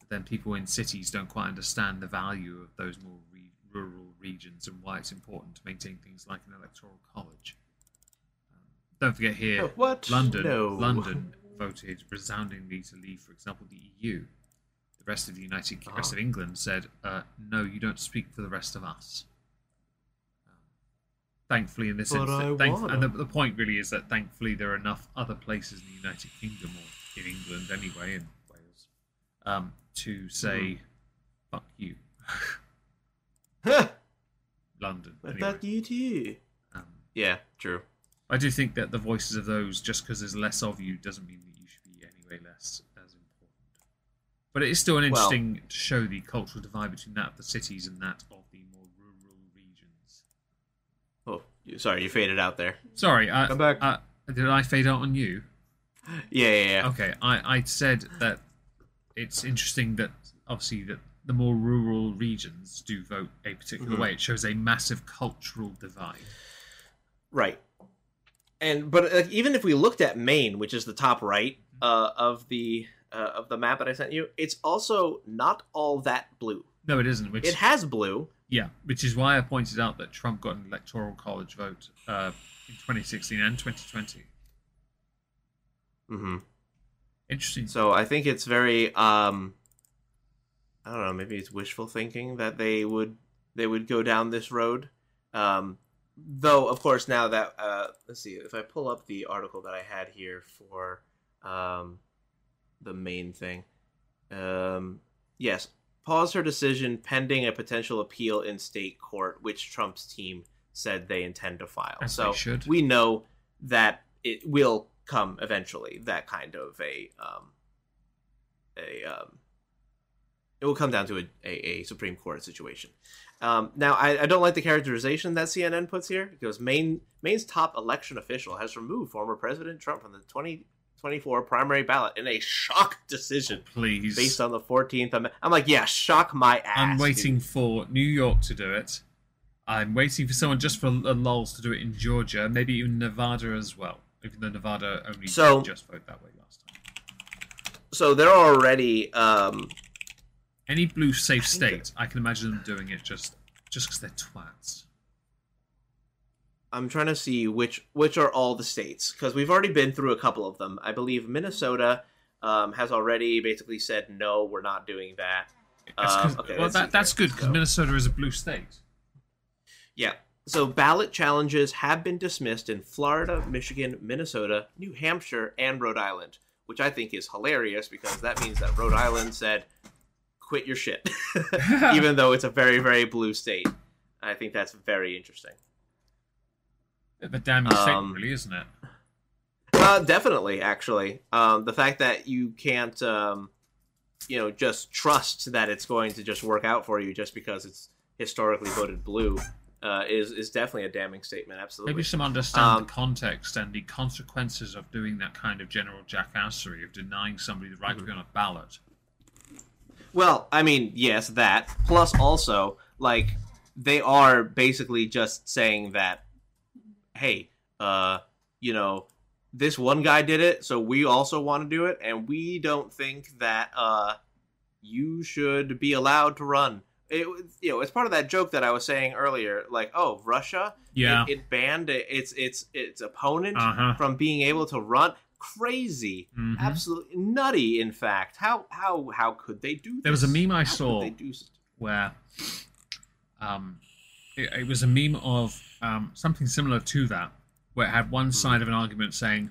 [SPEAKER 1] then people in cities don't quite understand the value of those more re- rural regions and why it's important to maintain things like an electoral college. Um, don't forget here,
[SPEAKER 2] Oh, what?
[SPEAKER 1] London,
[SPEAKER 2] No.
[SPEAKER 1] London voted resoundingly to leave, for example, the EU. The rest of the United
[SPEAKER 2] Uh-huh.
[SPEAKER 1] rest of England said, uh, "No, you don't speak for the rest of us." Thankfully, in this
[SPEAKER 2] But
[SPEAKER 1] instance,
[SPEAKER 2] I
[SPEAKER 1] thank- and the, the point really is that thankfully there are enough other places in the United Kingdom or in England anyway, in Wales, um, to say,
[SPEAKER 2] Mm-hmm.
[SPEAKER 1] "Fuck you, London."
[SPEAKER 2] I
[SPEAKER 1] Anyway,
[SPEAKER 2] thought you too.
[SPEAKER 1] um,
[SPEAKER 2] Yeah, true.
[SPEAKER 1] I do think that the voices of those, just because there's less of you, doesn't mean that you should be anyway less as important. But it is still an
[SPEAKER 2] Well-
[SPEAKER 1] interesting to show the cultural divide between that of the cities and that of the more rural regions.
[SPEAKER 2] Oh, you- sorry, you faded out there.
[SPEAKER 1] Sorry, uh,
[SPEAKER 2] Come back.
[SPEAKER 1] Uh, did I fade out on you?
[SPEAKER 2] Yeah, yeah, yeah.
[SPEAKER 1] Okay, I, I said that it's interesting that obviously that the more rural regions do vote a particular
[SPEAKER 2] Mhm.
[SPEAKER 1] way. It shows a massive cultural divide.
[SPEAKER 2] Right. And but uh, even if we looked at Maine, which is the top right uh, of the uh, of the map that I sent you, it's also not all that blue.
[SPEAKER 1] No, it isn't. Which
[SPEAKER 2] It has blue.
[SPEAKER 1] Yeah, which is why I pointed out that Trump got an electoral college vote uh, in 2016 and 2020.
[SPEAKER 2] hmm
[SPEAKER 1] Interesting.
[SPEAKER 2] So I think it's very um I don't know, maybe it's wishful thinking that they would they would go down this road. Um though of course now that uh let's see if I pull up the article that I had here for um the main thing. Um yes, pause her decision pending a potential appeal in state court which Trump's team said they intend to file.
[SPEAKER 1] As
[SPEAKER 2] so we know that it will come eventually that kind of a um a um it will come down to a, a, a supreme court situation um now I, I don't like the characterization that cnn puts here because maine maine's top election official has removed former president trump from the 2024 primary ballot in a shock decision
[SPEAKER 1] Please.
[SPEAKER 2] based on the 14th amendment i'm like yeah shock my ass
[SPEAKER 1] I'm waiting
[SPEAKER 2] dude.
[SPEAKER 1] for New York to do it. I'm waiting for someone just for a lulz to do it in Georgia, maybe even Nevada as well. Even though Nevada only
[SPEAKER 2] So-
[SPEAKER 1] just vote that way last time.
[SPEAKER 2] so they're already um
[SPEAKER 1] Any blue safe state, I can imagine them doing it just just because they're twats.
[SPEAKER 2] I'm trying to see which which are all the states because we've already been through a couple of them. I believe Minnesota um, has already basically said no, we're not doing that. Um, okay,
[SPEAKER 1] well, that, that's good because
[SPEAKER 2] So-
[SPEAKER 1] Minnesota is a blue state.
[SPEAKER 2] Yeah. So ballot challenges have been dismissed in Florida, Michigan, Minnesota, New Hampshire, and Rhode Island, which I think is hilarious because that means that Rhode Island said, "Quit your shit," even though it's a very very blue state. I think that's very interesting.
[SPEAKER 1] The damning
[SPEAKER 2] Um,
[SPEAKER 1] statement, really, isn't it?
[SPEAKER 2] Uh, definitely, actually, um, the fact that you can't, um, you know, just trust that it's going to just work out for you just because it's historically voted blue uh, is is definitely a damning statement. Absolutely.
[SPEAKER 1] Maybe some understand
[SPEAKER 2] Um,
[SPEAKER 1] the context and the consequences of doing that kind of general jackassery of denying somebody the right
[SPEAKER 2] Mm-hmm.
[SPEAKER 1] to be on a ballot.
[SPEAKER 2] Well, I mean, yes, that plus also like they are basically just saying that, hey, uh, you know, this one guy did it, so we also want to do it, and we don't think that uh, you should be allowed to run. It, you know, it's part of that joke that I was saying earlier, like, oh, Russia,
[SPEAKER 1] Yeah.
[SPEAKER 2] it, it banned its its its opponent
[SPEAKER 1] Uh huh.
[SPEAKER 2] from being able to run. Crazy,
[SPEAKER 1] Mhm.
[SPEAKER 2] absolutely nutty. In fact, how how how could they do? This?
[SPEAKER 1] There was a meme I
[SPEAKER 2] How
[SPEAKER 1] saw
[SPEAKER 2] they do
[SPEAKER 1] where um, it, it was a meme of um, something similar to that, where it had one side of an argument saying,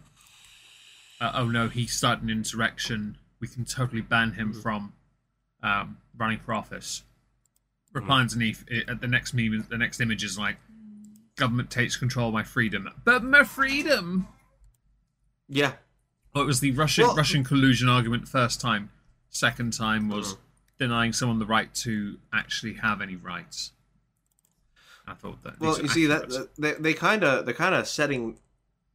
[SPEAKER 1] uh, "Oh no, he started an insurrection. We can totally ban him from um, running for office." Reply underneath, it, at the next meme, the next image is like, "Government takes control of my freedom, but my freedom."
[SPEAKER 2] Yeah,
[SPEAKER 1] Well, it was the Russian
[SPEAKER 2] Well-
[SPEAKER 1] Russian collusion argument first time. Second time was denying someone the right to actually have any rights. I thought that.
[SPEAKER 2] well, you see that they they kind of they're kind of setting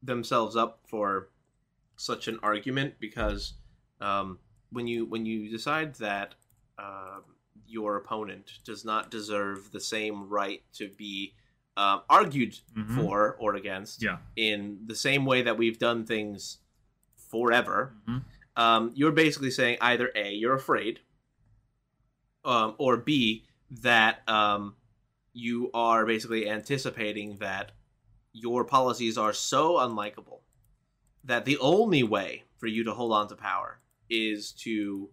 [SPEAKER 2] themselves up for such an argument because um, when you when you decide that um your opponent does not deserve the same right to be um, argued
[SPEAKER 1] Mhm.
[SPEAKER 2] for or against
[SPEAKER 1] Yeah.
[SPEAKER 2] in the same way that we've done things forever,
[SPEAKER 1] Mhm.
[SPEAKER 2] um, you're basically saying either A, you're afraid, um, or B, that um, you are basically anticipating that your policies are so unlikable that the only way for you to hold on to power is to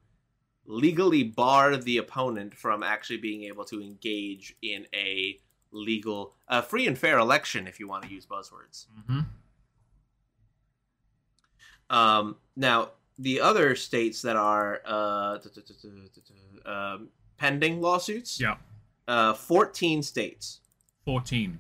[SPEAKER 2] legally bar the opponent from actually being able to engage in a legal, uh, free and fair election, if you want to use buzzwords.
[SPEAKER 1] hmm
[SPEAKER 2] Um, now, the other states that are uh, um, pending lawsuits,
[SPEAKER 1] Yeah.
[SPEAKER 2] Uh, 14 states.
[SPEAKER 1] 14.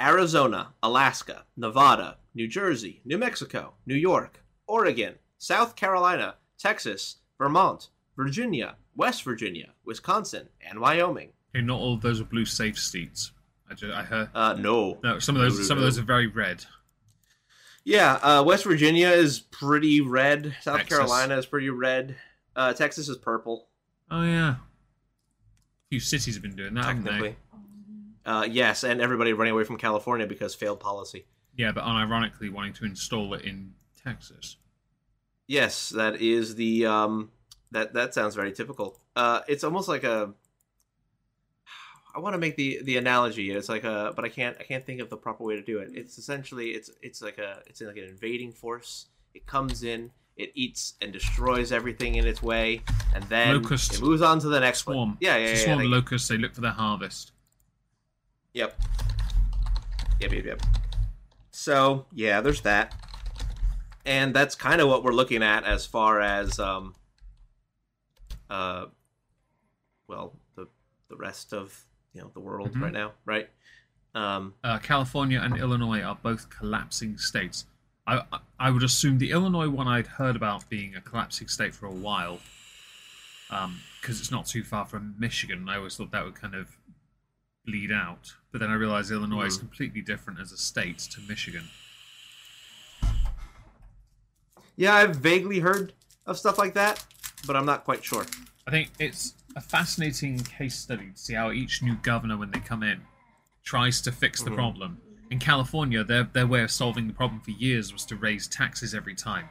[SPEAKER 2] Arizona, Alaska, Nevada, New Jersey, New Mexico, New York, Oregon, South Carolina, Texas, Vermont, Virginia, West Virginia, Wisconsin, and Wyoming.
[SPEAKER 1] Okay, not all of those are blue safe seats. I, ju- I heard.
[SPEAKER 2] Uh, no.
[SPEAKER 1] No, some of those
[SPEAKER 2] no,
[SPEAKER 1] some of those are very red.
[SPEAKER 2] Yeah, uh, West Virginia is pretty red. South
[SPEAKER 1] Texas.
[SPEAKER 2] Carolina is pretty red. Uh, Texas is purple,
[SPEAKER 1] Oh yeah. Few cities have been doing that, haven't they?
[SPEAKER 2] technically. Uh, yes, and everybody running away from California because failed policy.
[SPEAKER 1] Yeah, but unironically wanting to install it in Texas.
[SPEAKER 2] Yes, that is the um that that sounds very typical. Uh it's almost like a I want to make the the analogy. It's like a but I can't I can't think of the proper way to do it. It's essentially it's it's like a it's like an invading force. It comes in, it eats and destroys everything in its way, and then
[SPEAKER 1] Locust.
[SPEAKER 2] it moves on to the next
[SPEAKER 1] Swarm.
[SPEAKER 2] one. Yeah, yeah,
[SPEAKER 1] It's
[SPEAKER 2] yeah.
[SPEAKER 1] swarm
[SPEAKER 2] they-
[SPEAKER 1] locusts. They look for their harvest.
[SPEAKER 2] Yep. Yep, yep, yep. So, yeah, there's that. And that's kind of what we're looking at as far as um uh well, the the rest of, you know, the world
[SPEAKER 1] Mhm.
[SPEAKER 2] right now, right? Um
[SPEAKER 1] Uh, California and Illinois are both collapsing states. I, I would assume the Illinois one I'd heard about being a collapsing state for a while, because it's not too far from Michigan. and I always thought that would kind of bleed out, but then I realized Illinois is
[SPEAKER 2] Mhm.
[SPEAKER 1] completely different as a state to Michigan.
[SPEAKER 2] yeah, I've vaguely heard of stuff like that, but I'm not quite sure.
[SPEAKER 1] I think it's a fascinating case study to see how each new governor, when they come in, tries to fix the
[SPEAKER 2] Mhm.
[SPEAKER 1] problem. In California, their their way of solving the problem for years was to raise taxes every time.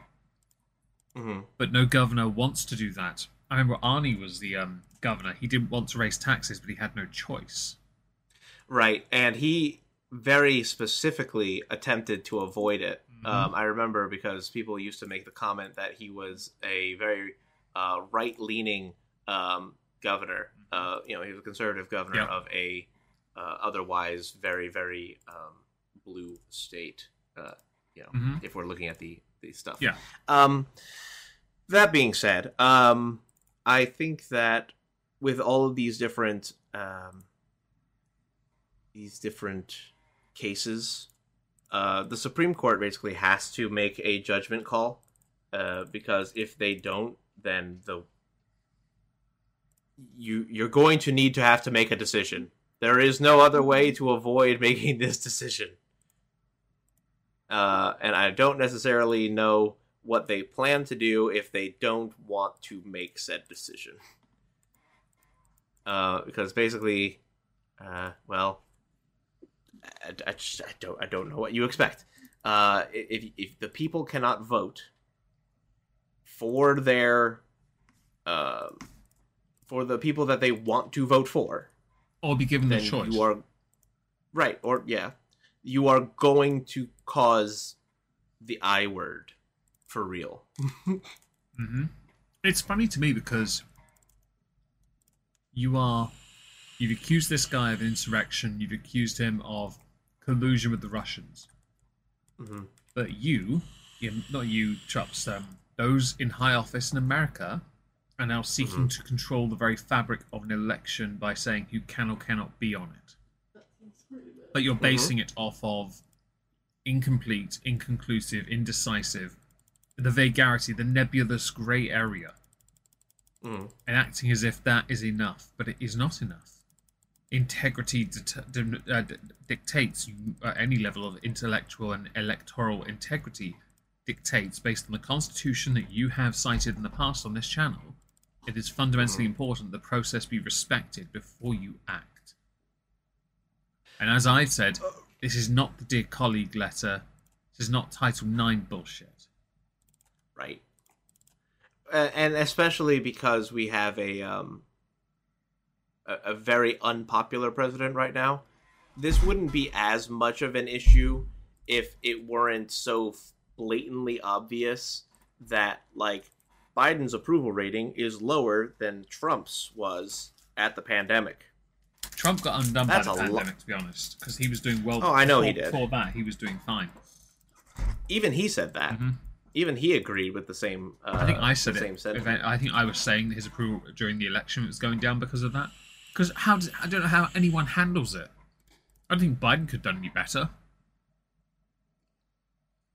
[SPEAKER 2] Mhm.
[SPEAKER 1] but no governor wants to do that. I remember Arnie was the um, governor. He didn't want to raise taxes, but he had no choice.
[SPEAKER 2] Right, and he very specifically attempted to avoid it.
[SPEAKER 1] Mhm.
[SPEAKER 2] Um, I remember because people used to make the comment that he was a very uh, right-leaning um, governor. Uh, you know, he was a conservative governor
[SPEAKER 1] Yeah.
[SPEAKER 2] of a uh, otherwise very, very um, blue state. Uh, you know,
[SPEAKER 1] Mhm.
[SPEAKER 2] if we're looking at the the stuff.
[SPEAKER 1] Yeah.
[SPEAKER 2] Um, that being said, um, I think that with all of these different um, these different cases, uh, the Supreme Court basically has to make a judgment call uh, because if they don't, then the you you're going to need to have to make a decision. There is no other way to avoid making this decision. Uh, and I don't necessarily know what they plan to do if they don't want to make said decision. Uh, because basically, uh, well, I, I, just, I don't I don't know what you expect. Uh, if if the people cannot vote for their um for the people that they want to vote for,
[SPEAKER 1] Or be given the choice.
[SPEAKER 2] you are right or yeah you are going to cause the i word for real
[SPEAKER 1] hmm It's funny to me because you are. You've accused this guy of insurrection. You've accused him of collusion with the Russians.
[SPEAKER 2] hmm
[SPEAKER 1] But you, not you, Trups, um, those in high office in America are now seeking to control the very fabric of an election by saying who can or cannot be on it. But you're basing it off of incomplete, inconclusive, indecisive, the vagarity, the nebulous grey area,
[SPEAKER 2] hmm
[SPEAKER 1] and acting as if that is enough, but it is not enough. Integrity det- uh, d- dictates you, uh, any level of intellectual and electoral integrity dictates based on the constitution that you have cited in the past on this channel. It is fundamentally important the process be respected before you act. And as I've said, this is not the dear colleague letter. This is not Title IX bullshit.
[SPEAKER 2] right and especially because we have a um a, a very unpopular president right now this wouldn't be as much of an issue if it weren't so blatantly obvious that like Biden's approval rating is lower than Trump's was at the pandemic.
[SPEAKER 1] Trump got undone
[SPEAKER 2] That's
[SPEAKER 1] by the pandemic, to be honest, because he was doing well.
[SPEAKER 2] Oh, I know
[SPEAKER 1] before,
[SPEAKER 2] he did.
[SPEAKER 1] Before that, he was doing fine.
[SPEAKER 2] Even he said that.
[SPEAKER 1] Mhm.
[SPEAKER 2] Even he agreed with the same. Uh,
[SPEAKER 1] I think I said
[SPEAKER 2] the
[SPEAKER 1] it.
[SPEAKER 2] Same sentiment.
[SPEAKER 1] I think I was saying that his approval during the election was going down because of that. Because how does I don't know how anyone handles it. I don't think Biden could have done any better.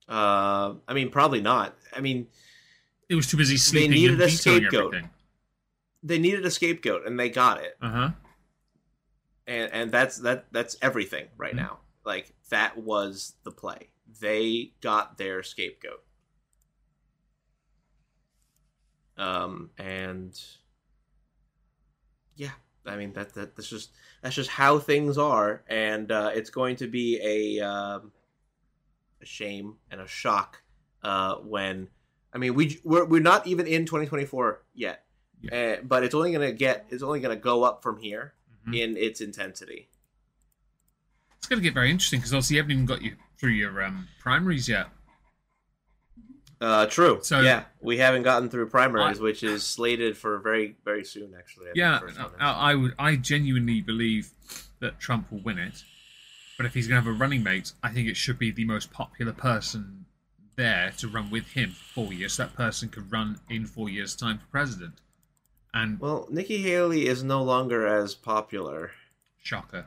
[SPEAKER 2] Uh, I mean, probably not. I mean,
[SPEAKER 1] He was too busy sleeping
[SPEAKER 2] needed
[SPEAKER 1] and
[SPEAKER 2] a scapegoat.
[SPEAKER 1] everything.
[SPEAKER 2] they needed a scapegoat, and they got it.
[SPEAKER 1] Uh huh.
[SPEAKER 2] And and that's that that's everything right
[SPEAKER 1] Mhm.
[SPEAKER 2] now. Like that was the play. They got their scapegoat. Um and yeah i mean that, that that's just that's just how things are. And uh it's going to be a um a shame and a shock uh when i mean we we're, we're not even in 2024 yet.
[SPEAKER 1] Yeah.
[SPEAKER 2] uh, but it's only gonna get it's only gonna go up from here
[SPEAKER 1] Mhm.
[SPEAKER 2] in its intensity.
[SPEAKER 1] It's going to get very interesting because obviously you haven't even got you through your um, primaries yet.
[SPEAKER 2] Uh, true.
[SPEAKER 1] So-
[SPEAKER 2] yeah, we haven't gotten through primaries,
[SPEAKER 1] I-
[SPEAKER 2] which is slated for very, very soon. Actually, I think,
[SPEAKER 1] Yeah,
[SPEAKER 2] first.
[SPEAKER 1] I, I would. I genuinely believe that Trump will win it. But if he's going to have a running mate, I think it should be the most popular person there to run with him for four years. So that person could run in four years' time for president. And
[SPEAKER 2] Well, Nikki Haley is no longer as popular.
[SPEAKER 1] shocker.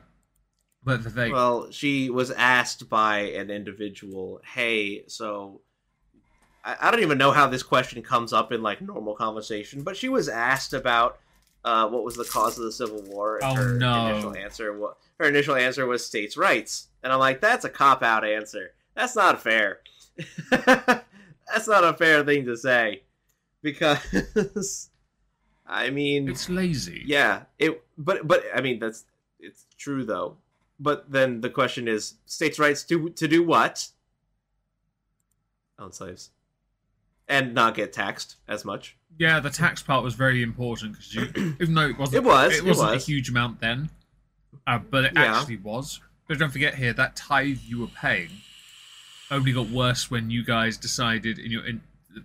[SPEAKER 1] But they,
[SPEAKER 2] Well, she was asked by an individual, "Hey, so." I I don't even know how this question comes up in like normal conversation, but she was asked about uh, what was the cause of the Civil War. And
[SPEAKER 1] Oh,
[SPEAKER 2] her
[SPEAKER 1] no.
[SPEAKER 2] initial answer, what her initial answer was states' rights, and I'm like, that's a cop out answer. That's not fair. that's not a fair thing to say, because I mean,
[SPEAKER 1] it's lazy.
[SPEAKER 2] yeah, it. But but I mean that's it's true though. But then the question is, states' rights to to do what? Own slaves, and not get taxed as much.
[SPEAKER 1] Yeah, the tax part was very important because you, even though it wasn't,
[SPEAKER 2] It was,
[SPEAKER 1] it
[SPEAKER 2] it
[SPEAKER 1] wasn't
[SPEAKER 2] was.
[SPEAKER 1] a huge amount then, uh, but it
[SPEAKER 2] Yeah.
[SPEAKER 1] actually was. But don't forget here that tithe you were paying only got worse when you guys decided in your in,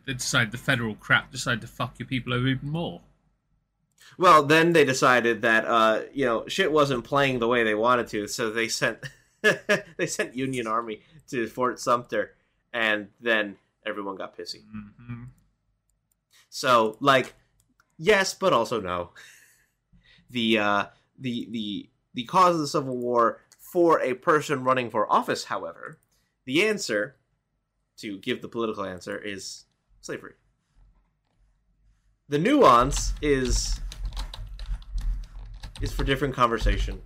[SPEAKER 1] they decided the federal crap decided to fuck your people over even more.
[SPEAKER 2] Well, then they decided that uh, you know shit wasn't playing the way they wanted to, so they sent they sent Union Army to Fort Sumter, and then everyone got pissy.
[SPEAKER 1] hmm
[SPEAKER 2] So, like, yes, but also no. The uh, the the the cause of the Civil War for a person running for office, however, the answer to give the political answer is slavery. The nuance is is for different conversation.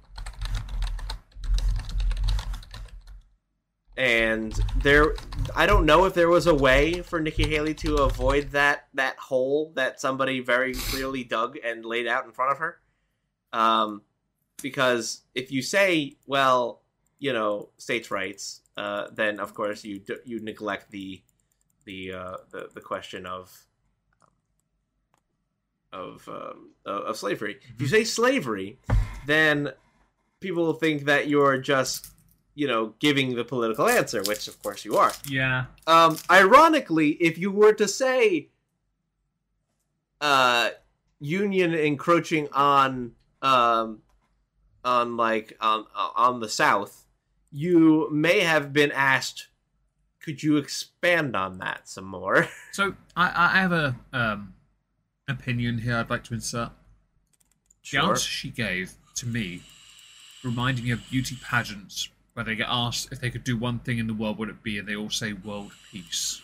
[SPEAKER 2] And there I don't know if there was a way for Nikki Haley to avoid that that hole that somebody very clearly dug and laid out in front of her. Um, because if you say, well, you know, states' rights, uh, then of course you you neglect the the uh, the the question of of um, of slavery. If you say slavery, then people will think that you're just you know giving the political answer, which of course you are.
[SPEAKER 1] Yeah,
[SPEAKER 2] Um, ironically, if you were to say uh, union encroaching on um, on like on on the South, you may have been asked, "Could you expand on that some more?"
[SPEAKER 1] so I, I have a um, opinion here I'd like to insert. The answer she gave to me reminded me of beauty pageants where they get asked if they could do one thing in the world, would it be? And they all say world peace.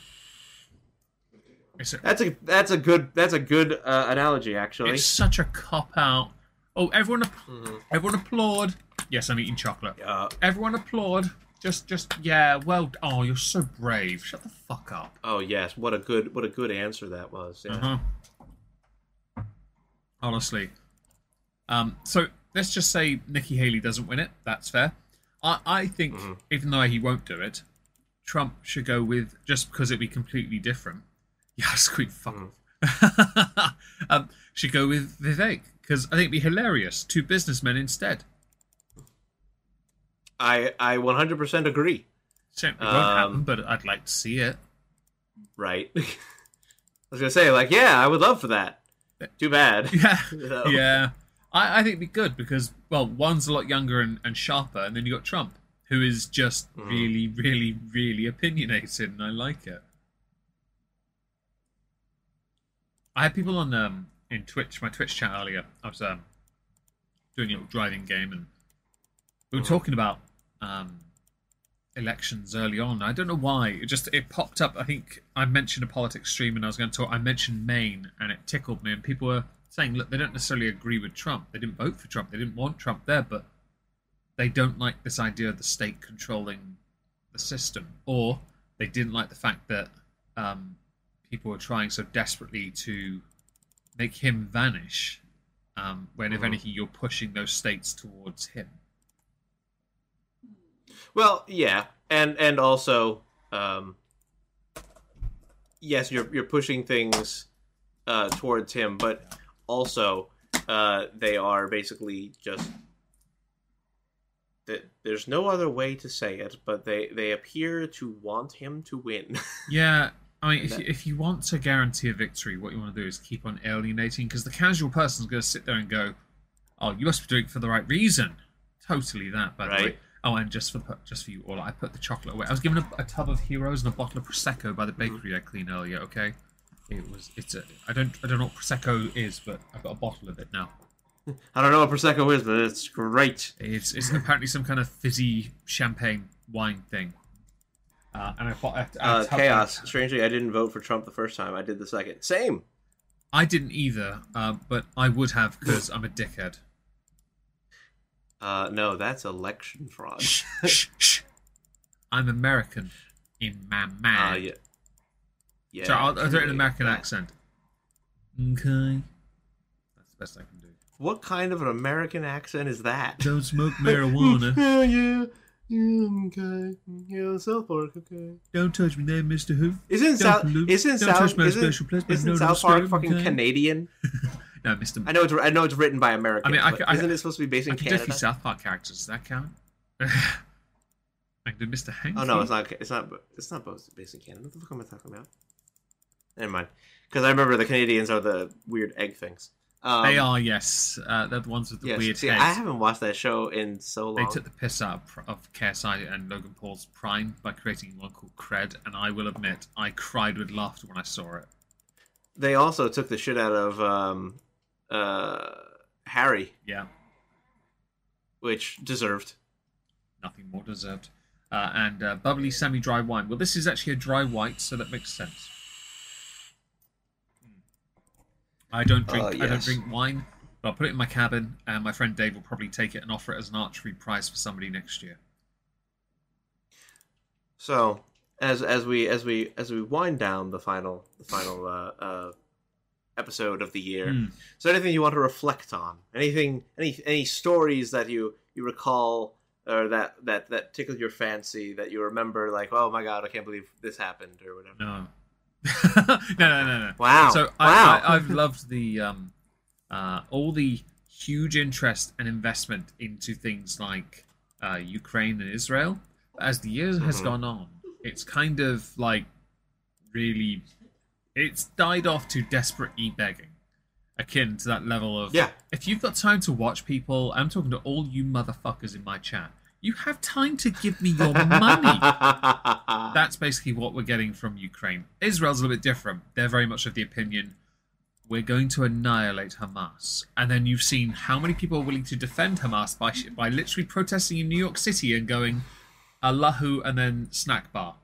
[SPEAKER 2] That's a that's a good that's a good uh, analogy actually.
[SPEAKER 1] it's such a cop out. Oh, everyone, app-
[SPEAKER 2] Mhm.
[SPEAKER 1] everyone applaud. Yes, I'm eating chocolate.
[SPEAKER 2] Uh,
[SPEAKER 1] Everyone applaud. Just, just yeah. Well, oh, you're so brave. Shut the fuck up.
[SPEAKER 2] oh yes, what a good what a good answer that was. Yeah.
[SPEAKER 1] Uh-huh. Honestly. Um, so let's just say Nikki Haley doesn't win it. That's fair. I, I think,
[SPEAKER 2] Mhm.
[SPEAKER 1] even though he won't do it, Trump should go with just because it'd be completely different. Yeah, squeak fuck. off. um, should go with Vivek because I think it'd be hilarious. Two businessmen instead.
[SPEAKER 2] I I 100% agree.
[SPEAKER 1] Certainly won't happen,
[SPEAKER 2] Um,
[SPEAKER 1] but I'd like to see it.
[SPEAKER 2] Right. I was gonna say like yeah, I would love for that. Too bad.
[SPEAKER 1] Yeah, yeah. I, I think it'd be good because well, one's a lot younger and, and sharper, and then you got Trump, who is just
[SPEAKER 2] Mhm.
[SPEAKER 1] really, really, really opinionated, and I like it. I had people on um in Twitch, my Twitch chat earlier. I was um doing a little driving game, and we were
[SPEAKER 2] Mhm.
[SPEAKER 1] talking about um elections early on. I don't know why. It just it popped up. I think I mentioned a politics stream, and I was going to talk. I mentioned Maine, and it tickled me. And people were saying, look, they don't necessarily agree with Trump. They didn't vote for Trump. They didn't want Trump there, but they don't like this idea of the state controlling the system, or they didn't like the fact that um, people were trying so desperately to make him vanish. Um, when, if
[SPEAKER 2] Mhm.
[SPEAKER 1] anything, you're pushing those states towards him.
[SPEAKER 2] Well, yeah, and and also, um, yes, you're you're pushing things uh, towards him, but also uh, they are basically just that. There's no other way to say it, but they they appear to want him to win.
[SPEAKER 1] Yeah, I mean, if
[SPEAKER 2] That-
[SPEAKER 1] if you want to guarantee a victory, what you want to do is keep on alienating, because the casual person's going to sit there and go, "Oh, you must be doing it for the right reason." Totally that, by the way. Oh, and just for just for you all, I put the chocolate away. I was given a, a tub of Heroes and a bottle of prosecco by the bakery I cleaned earlier. Okay, it was it's a I don't I don't know what prosecco is, but I've got a bottle of it now.
[SPEAKER 2] I don't know what prosecco is, but it's great.
[SPEAKER 1] It's it's apparently some kind of fizzy champagne wine thing. Uh, and I bought a, a
[SPEAKER 2] Uh, chaos. Strangely, I didn't vote for Trump the first time. I did the second. Same.
[SPEAKER 1] I didn't either, uh, but I would have because I'm a dickhead.
[SPEAKER 2] Uh, no, that's election fraud.
[SPEAKER 1] shh, shh, shh. I'm American in my
[SPEAKER 2] Uh,
[SPEAKER 1] mind.
[SPEAKER 2] yeah. Yeah.
[SPEAKER 1] so I'll, I'll do it in an. American
[SPEAKER 2] Uh,
[SPEAKER 1] accent. Okay. That's the best I can do.
[SPEAKER 2] What kind of an American accent is that?
[SPEAKER 1] Don't smoke marijuana.
[SPEAKER 2] yeah, Mm, mm, yeah, yeah, okay. Yeah, South Park, okay.
[SPEAKER 1] Don't touch me there, Mr. Who.
[SPEAKER 2] Isn't South
[SPEAKER 1] pollute.
[SPEAKER 2] isn't
[SPEAKER 1] Don't
[SPEAKER 2] South
[SPEAKER 1] touch my
[SPEAKER 2] isn't,
[SPEAKER 1] special place,
[SPEAKER 2] isn't
[SPEAKER 1] no, no
[SPEAKER 2] South Park
[SPEAKER 1] scream,
[SPEAKER 2] fucking
[SPEAKER 1] okay?
[SPEAKER 2] Canadian?
[SPEAKER 1] No, Mr.
[SPEAKER 2] I know it's I know it's written by Americans.
[SPEAKER 1] I mean, I
[SPEAKER 2] but
[SPEAKER 1] c- I-
[SPEAKER 2] isn't it supposed to be based
[SPEAKER 1] I
[SPEAKER 2] in
[SPEAKER 1] can do a few South Park characters. Does that count? I can do Mr. Hank.
[SPEAKER 2] Oh no, it's not. It's not. It's not both based in Canada. What the fuck am I talking about? Never mind. Because I remember the Canadians are the weird egg things. Um,
[SPEAKER 1] They are, yes. Uh, they're the ones with the
[SPEAKER 2] Yes.
[SPEAKER 1] weird
[SPEAKER 2] See,
[SPEAKER 1] heads.
[SPEAKER 2] I haven't watched that show in so long.
[SPEAKER 1] They took the piss out of, KSI and Logan Paul's Prime by creating one called Cred, and I will admit, I cried with laughter when I saw it.
[SPEAKER 2] They also took the shit out of um, uh, Harry,
[SPEAKER 1] Yeah,
[SPEAKER 2] which deserved.
[SPEAKER 1] nothing more deserved. Uh, and uh, bubbly semi-dry wine. Well, this is actually a dry white, so that makes sense. I don't drink.
[SPEAKER 2] Uh,
[SPEAKER 1] I don't drink wine, but I'll put it in my cabin, and my friend Dave will probably take it and offer it as an archery prize for somebody next year.
[SPEAKER 2] So as as we as we as we wind down the final the final uh, uh, episode of the year, is there anything you want to reflect on? Anything any any stories that you you recall or that that that tickled your fancy that you remember like oh my god I can't believe this happened or whatever.
[SPEAKER 1] No. no, no, no, no.
[SPEAKER 2] Wow!
[SPEAKER 1] So
[SPEAKER 2] wow!
[SPEAKER 1] I, I, I've loved the um, uh, all the huge interest and investment into things like uh, Ukraine and Israel. As the year has
[SPEAKER 2] Mhm.
[SPEAKER 1] gone on, it's kind of like really, it's died off to desperate e-begging, akin to that level of
[SPEAKER 2] yeah.
[SPEAKER 1] if you've got time to watch people. I'm talking to all you motherfuckers in my chat. You have time to give me your money that's basically what we're getting from Ukraine. Israel's a little bit different. They're very much of the opinion we're going to annihilate Hamas. And then you've seen how many people are willing to defend Hamas by by literally protesting in New York City and going Allahu and then snack bar.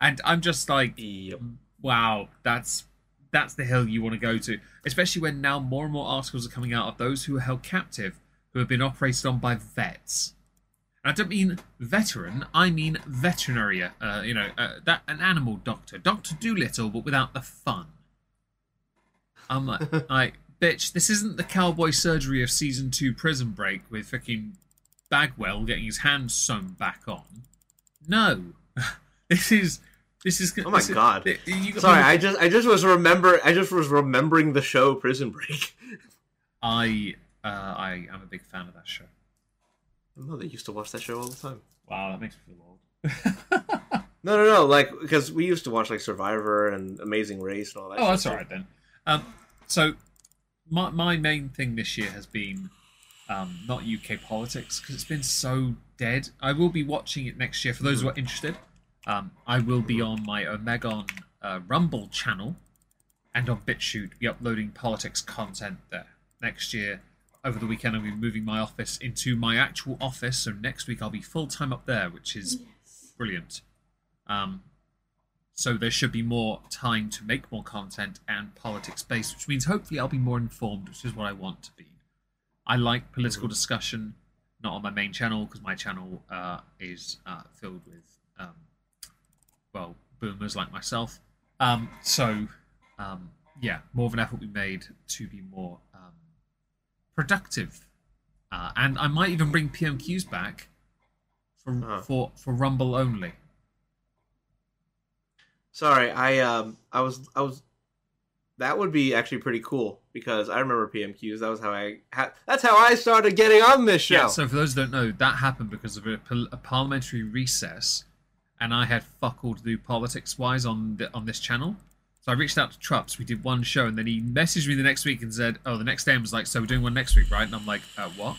[SPEAKER 1] And I'm just like,
[SPEAKER 2] Yep.
[SPEAKER 1] wow, that's that's the hill you want to go to. Especially when now more and more articles are coming out of those who are held captive, who have been operated on by vets. I don't mean veteran, I mean veterinary. Uh, you know, uh, that an animal doctor, Doctor Doolittle, but without the fun. I'm like, like, bitch, this isn't the cowboy surgery of season two Prison Break with fucking Bagwell getting his hands sewn back on. No, this is this is.
[SPEAKER 2] Oh my
[SPEAKER 1] this is-
[SPEAKER 2] God.
[SPEAKER 1] you
[SPEAKER 2] Sorry, I just I just was remember I just was remembering the show Prison Break.
[SPEAKER 1] I uh, I am a big fan of that show.
[SPEAKER 2] My mother used to watch that show all the time.
[SPEAKER 1] Wow, that makes me feel old.
[SPEAKER 2] No, no, no. Like because we used to watch like Survivor and Amazing Race and all that.
[SPEAKER 1] oh, that's all right then. Um, so my my main thing this year has been um, not UK politics because it's been so dead. I will be watching it next year for those who are interested. Um, I will be on my Omegon uh, Rumble channel and on BitChute be uploading politics content there next year. Over the weekend, I'll be moving my office into my actual office, so next week I'll be full time up there, which is brilliant. Um, so there should be more time to make more content and politics based, which means hopefully I'll be more informed, which is what I want to be. I like political discussion, not on my main channel because my channel uh, is uh, filled with, um, well, boomers like myself. Um, so, um, yeah, more of an effort will be made to be more productive. Uh, and I might even bring PMQs back for, for, for Rumble only.
[SPEAKER 2] Sorry, I um, I was, I was. That would be actually pretty cool because I remember PMQs. That was how I. Ha- that's how I started getting on this show.
[SPEAKER 1] Yeah, so for those who don't know, that happened because of a, a parliamentary recess, and I had fuck all to do politics wise on the, on this channel. So I reached out to Trups. We did one show, and then he messaged me the next week and said, "Oh, the next day." and was like, "So we're doing one next week, right?" And I'm like, uh, "What?"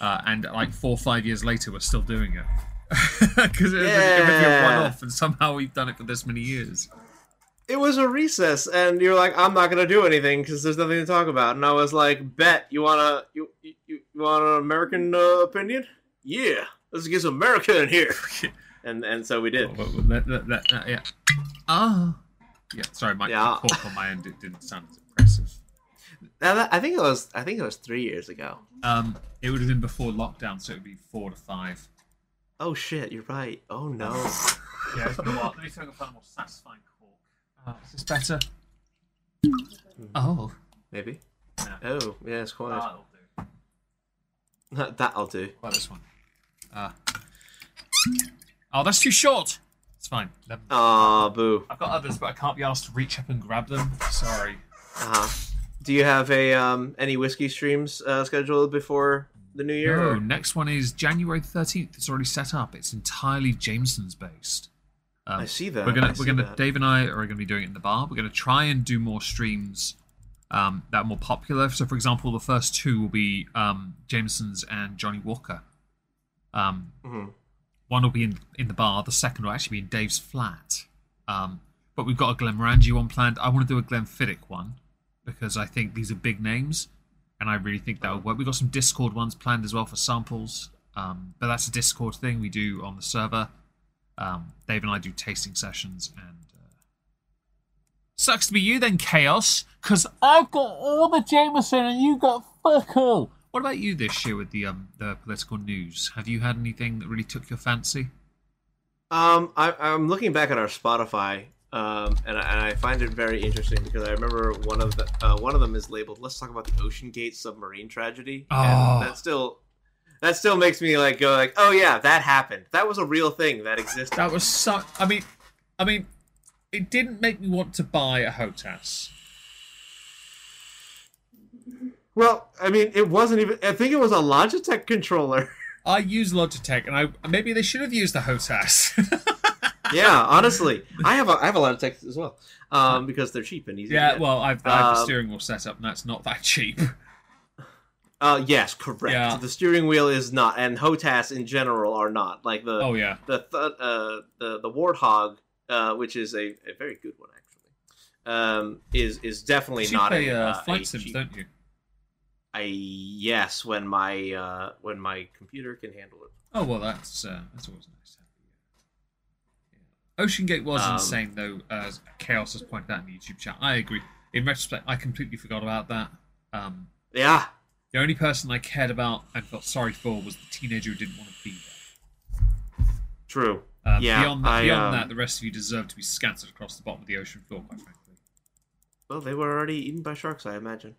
[SPEAKER 1] Uh, and like four or five years later, we're still doing it because it was a- it was a one-off, and somehow we've done it for this many years.
[SPEAKER 2] it was a recess, and you're like, I'm not gonna do anything because there's nothing to talk about. And I was like, Bet you wanna you you, you want an American uh, opinion? Yeah, let's get some America in here. And and so we did.
[SPEAKER 1] Well, well, yeah. Ah. Yeah. Sorry, my
[SPEAKER 2] Yeah.
[SPEAKER 1] cork on my end. It didn't sound as impressive.
[SPEAKER 2] I think it was I think it was three years ago.
[SPEAKER 1] Um, it would have been before lockdown, so it would be four to five.
[SPEAKER 2] Oh shit, you're right. Oh no.
[SPEAKER 1] Yeah, it's been a while. Let me see if I can find a more satisfying cork. Uh, is this better? Oh,
[SPEAKER 2] Maybe.
[SPEAKER 1] Yeah.
[SPEAKER 2] Oh yeah, it's quite.
[SPEAKER 1] that'll do.
[SPEAKER 2] That'll do.
[SPEAKER 1] What about this one? Uh, oh, that's too short. It's fine.
[SPEAKER 2] Ah, boo.
[SPEAKER 1] I've got others, but I can't be asked to reach up and grab them. Sorry.
[SPEAKER 2] Uh-huh. Do you have a um any whiskey streams uh, scheduled before the new year?
[SPEAKER 1] No,
[SPEAKER 2] or-
[SPEAKER 1] next one is January thirteenth. It's already set up. It's entirely Jameson's based. Um,
[SPEAKER 2] I see that.
[SPEAKER 1] we're gonna
[SPEAKER 2] I
[SPEAKER 1] we're gonna
[SPEAKER 2] that.
[SPEAKER 1] Dave and I are gonna be doing it in the bar. We're gonna try and do more streams um, that are more popular. So, for example, the first two will be um, Jameson's and Johnnie Walker. Um,
[SPEAKER 2] Mhm.
[SPEAKER 1] One will be in in the bar. The second will actually be in Dave's flat. Um, but we've got a Glenmorangie one planned. I want to do a Glenfiddich one because I think these are big names, and I really think that would work. We've got some Discord ones planned as well for samples. Um, but that's a Discord thing we do on the server. Um, Dave and I do tasting sessions, and uh, sucks to be you then, Chaos, because I've got all the Jameson and you got fuck all. What about you this year with the um the political news? Have you had anything that really took your fancy?
[SPEAKER 2] Um, I, I'm looking back at our Spotify, um, and I, and I find it very interesting because I remember one of the uh, one of them is labeled "Let's talk about the OceanGate submarine tragedy,"
[SPEAKER 1] Oh.
[SPEAKER 2] and that still that still makes me like go like, "Oh yeah, that happened. That was a real thing that existed."
[SPEAKER 1] That was so. I mean, I mean, it didn't make me want to buy a HOTAS.
[SPEAKER 2] Well, I mean, it wasn't even. I think it was a Logitech controller.
[SPEAKER 1] I use Logitech, and I maybe they should have used the HOTAS.
[SPEAKER 2] yeah, honestly, I have a I have a Logitech as well, um, because they're cheap and easy. to
[SPEAKER 1] yeah, well, I've, I have the
[SPEAKER 2] Um,
[SPEAKER 1] steering wheel set up, and that's not that cheap.
[SPEAKER 2] Uh, yes, correct.
[SPEAKER 1] Yeah.
[SPEAKER 2] The steering wheel is not, and HOTAS in general are not. Like the
[SPEAKER 1] Oh yeah,
[SPEAKER 2] the th- uh, the the Warthog, uh, which is a, a very good one actually, um, is is definitely
[SPEAKER 1] you
[SPEAKER 2] not
[SPEAKER 1] play
[SPEAKER 2] a,
[SPEAKER 1] uh,
[SPEAKER 2] uh,
[SPEAKER 1] flight
[SPEAKER 2] a
[SPEAKER 1] sims,
[SPEAKER 2] cheap-
[SPEAKER 1] don't you?
[SPEAKER 2] I yes, when my uh, when my computer can handle it.
[SPEAKER 1] Oh well, that's uh, that's always nice. to have, yeah. OceanGate was
[SPEAKER 2] Um,
[SPEAKER 1] insane, though, as Chaos has pointed out in the YouTube chat. I agree. In retrospect, I completely forgot about that. Um,
[SPEAKER 2] Yeah,
[SPEAKER 1] the only person I cared about and felt sorry for was the teenager who didn't want to be there.
[SPEAKER 2] true.
[SPEAKER 1] Um,
[SPEAKER 2] Yeah,
[SPEAKER 1] beyond that,
[SPEAKER 2] I,
[SPEAKER 1] beyond
[SPEAKER 2] um,
[SPEAKER 1] that, the rest of you deserve to be scattered across the bottom of the ocean floor, quite frankly.
[SPEAKER 2] Well, they were already eaten by sharks, I imagine,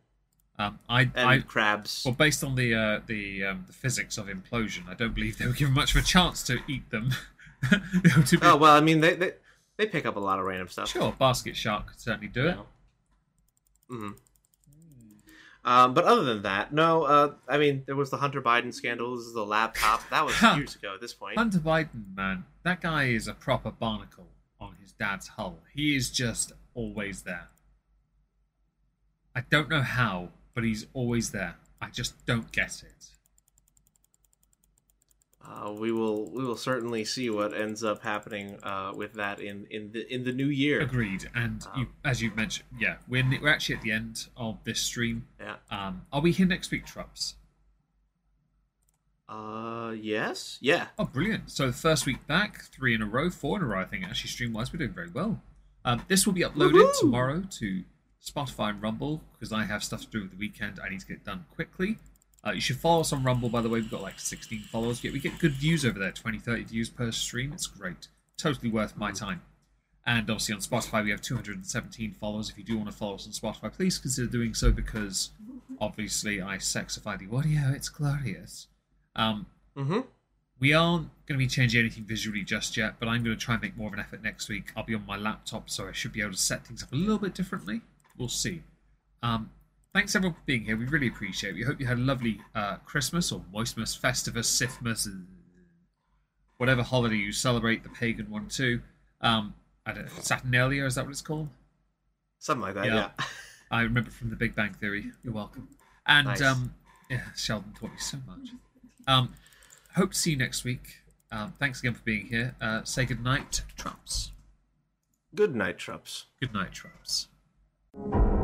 [SPEAKER 1] Um, I,
[SPEAKER 2] and
[SPEAKER 1] I,
[SPEAKER 2] crabs.
[SPEAKER 1] well, based on the uh, the um, the physics of implosion, I don't believe they were given much of a chance to eat them. To be-
[SPEAKER 2] oh well, I mean they, they they pick up a lot of random stuff.
[SPEAKER 1] sure, basking shark could certainly do it.
[SPEAKER 2] hmm Um, but other than that, no. Uh, I mean, there was the Hunter Biden scandal. This is the laptop. That was years ago at this point.
[SPEAKER 1] Hunter Biden, man, that guy is a proper barnacle on his dad's hull. He is just always there. I don't know how, but he's always there. I just don't get it.
[SPEAKER 2] Uh, we will we will certainly see what ends up happening uh, with that in, in the in the new year.
[SPEAKER 1] Agreed. And you, as you've mentioned, yeah, we're, we're actually at the end of this stream.
[SPEAKER 2] Yeah.
[SPEAKER 1] Um, are we here next week, Trups?
[SPEAKER 2] Uh, yes. Yeah.
[SPEAKER 1] Oh, brilliant. So the first week back, three in a row, four in a row, I think, actually, stream wise, we're doing very well. Um, this will be uploaded
[SPEAKER 2] Woohoo!
[SPEAKER 1] tomorrow to Spotify and Rumble because I have stuff to do with the weekend. I need to get it done quickly. Uh, you should follow us on Rumble, by the way. We've got like 16 followers. We get, we get good views over there 20, 30 views per stream. It's great. Totally worth my time. And obviously on Spotify, we have 217 followers. If you do want to follow us on Spotify, please consider doing so because obviously I sexify the audio. It's glorious. Um,
[SPEAKER 2] Mm-hmm.
[SPEAKER 1] we aren't going to be changing anything visually just yet, but I'm going to try and make more of an effort next week. I'll be on my laptop, so I should be able to set things up a little bit differently. We'll see. Um, thanks everyone for being here. We really appreciate it. We hope you had a lovely uh, Christmas or Moistmas, Festivus, Sifmas, whatever holiday you celebrate, the pagan one too. Um, I don't know, Saturnalia, is that what it's called?
[SPEAKER 2] Something like that.
[SPEAKER 1] Yeah.
[SPEAKER 2] Yeah.
[SPEAKER 1] I remember from The Big Bang Theory. You're welcome. And
[SPEAKER 2] Nice.
[SPEAKER 1] um, yeah, Sheldon taught me so much. Um, hope to see you next week. Um, thanks again for being here. Uh, say good night, Trumps.
[SPEAKER 2] Good night, Trups.
[SPEAKER 1] Good night, Trumps you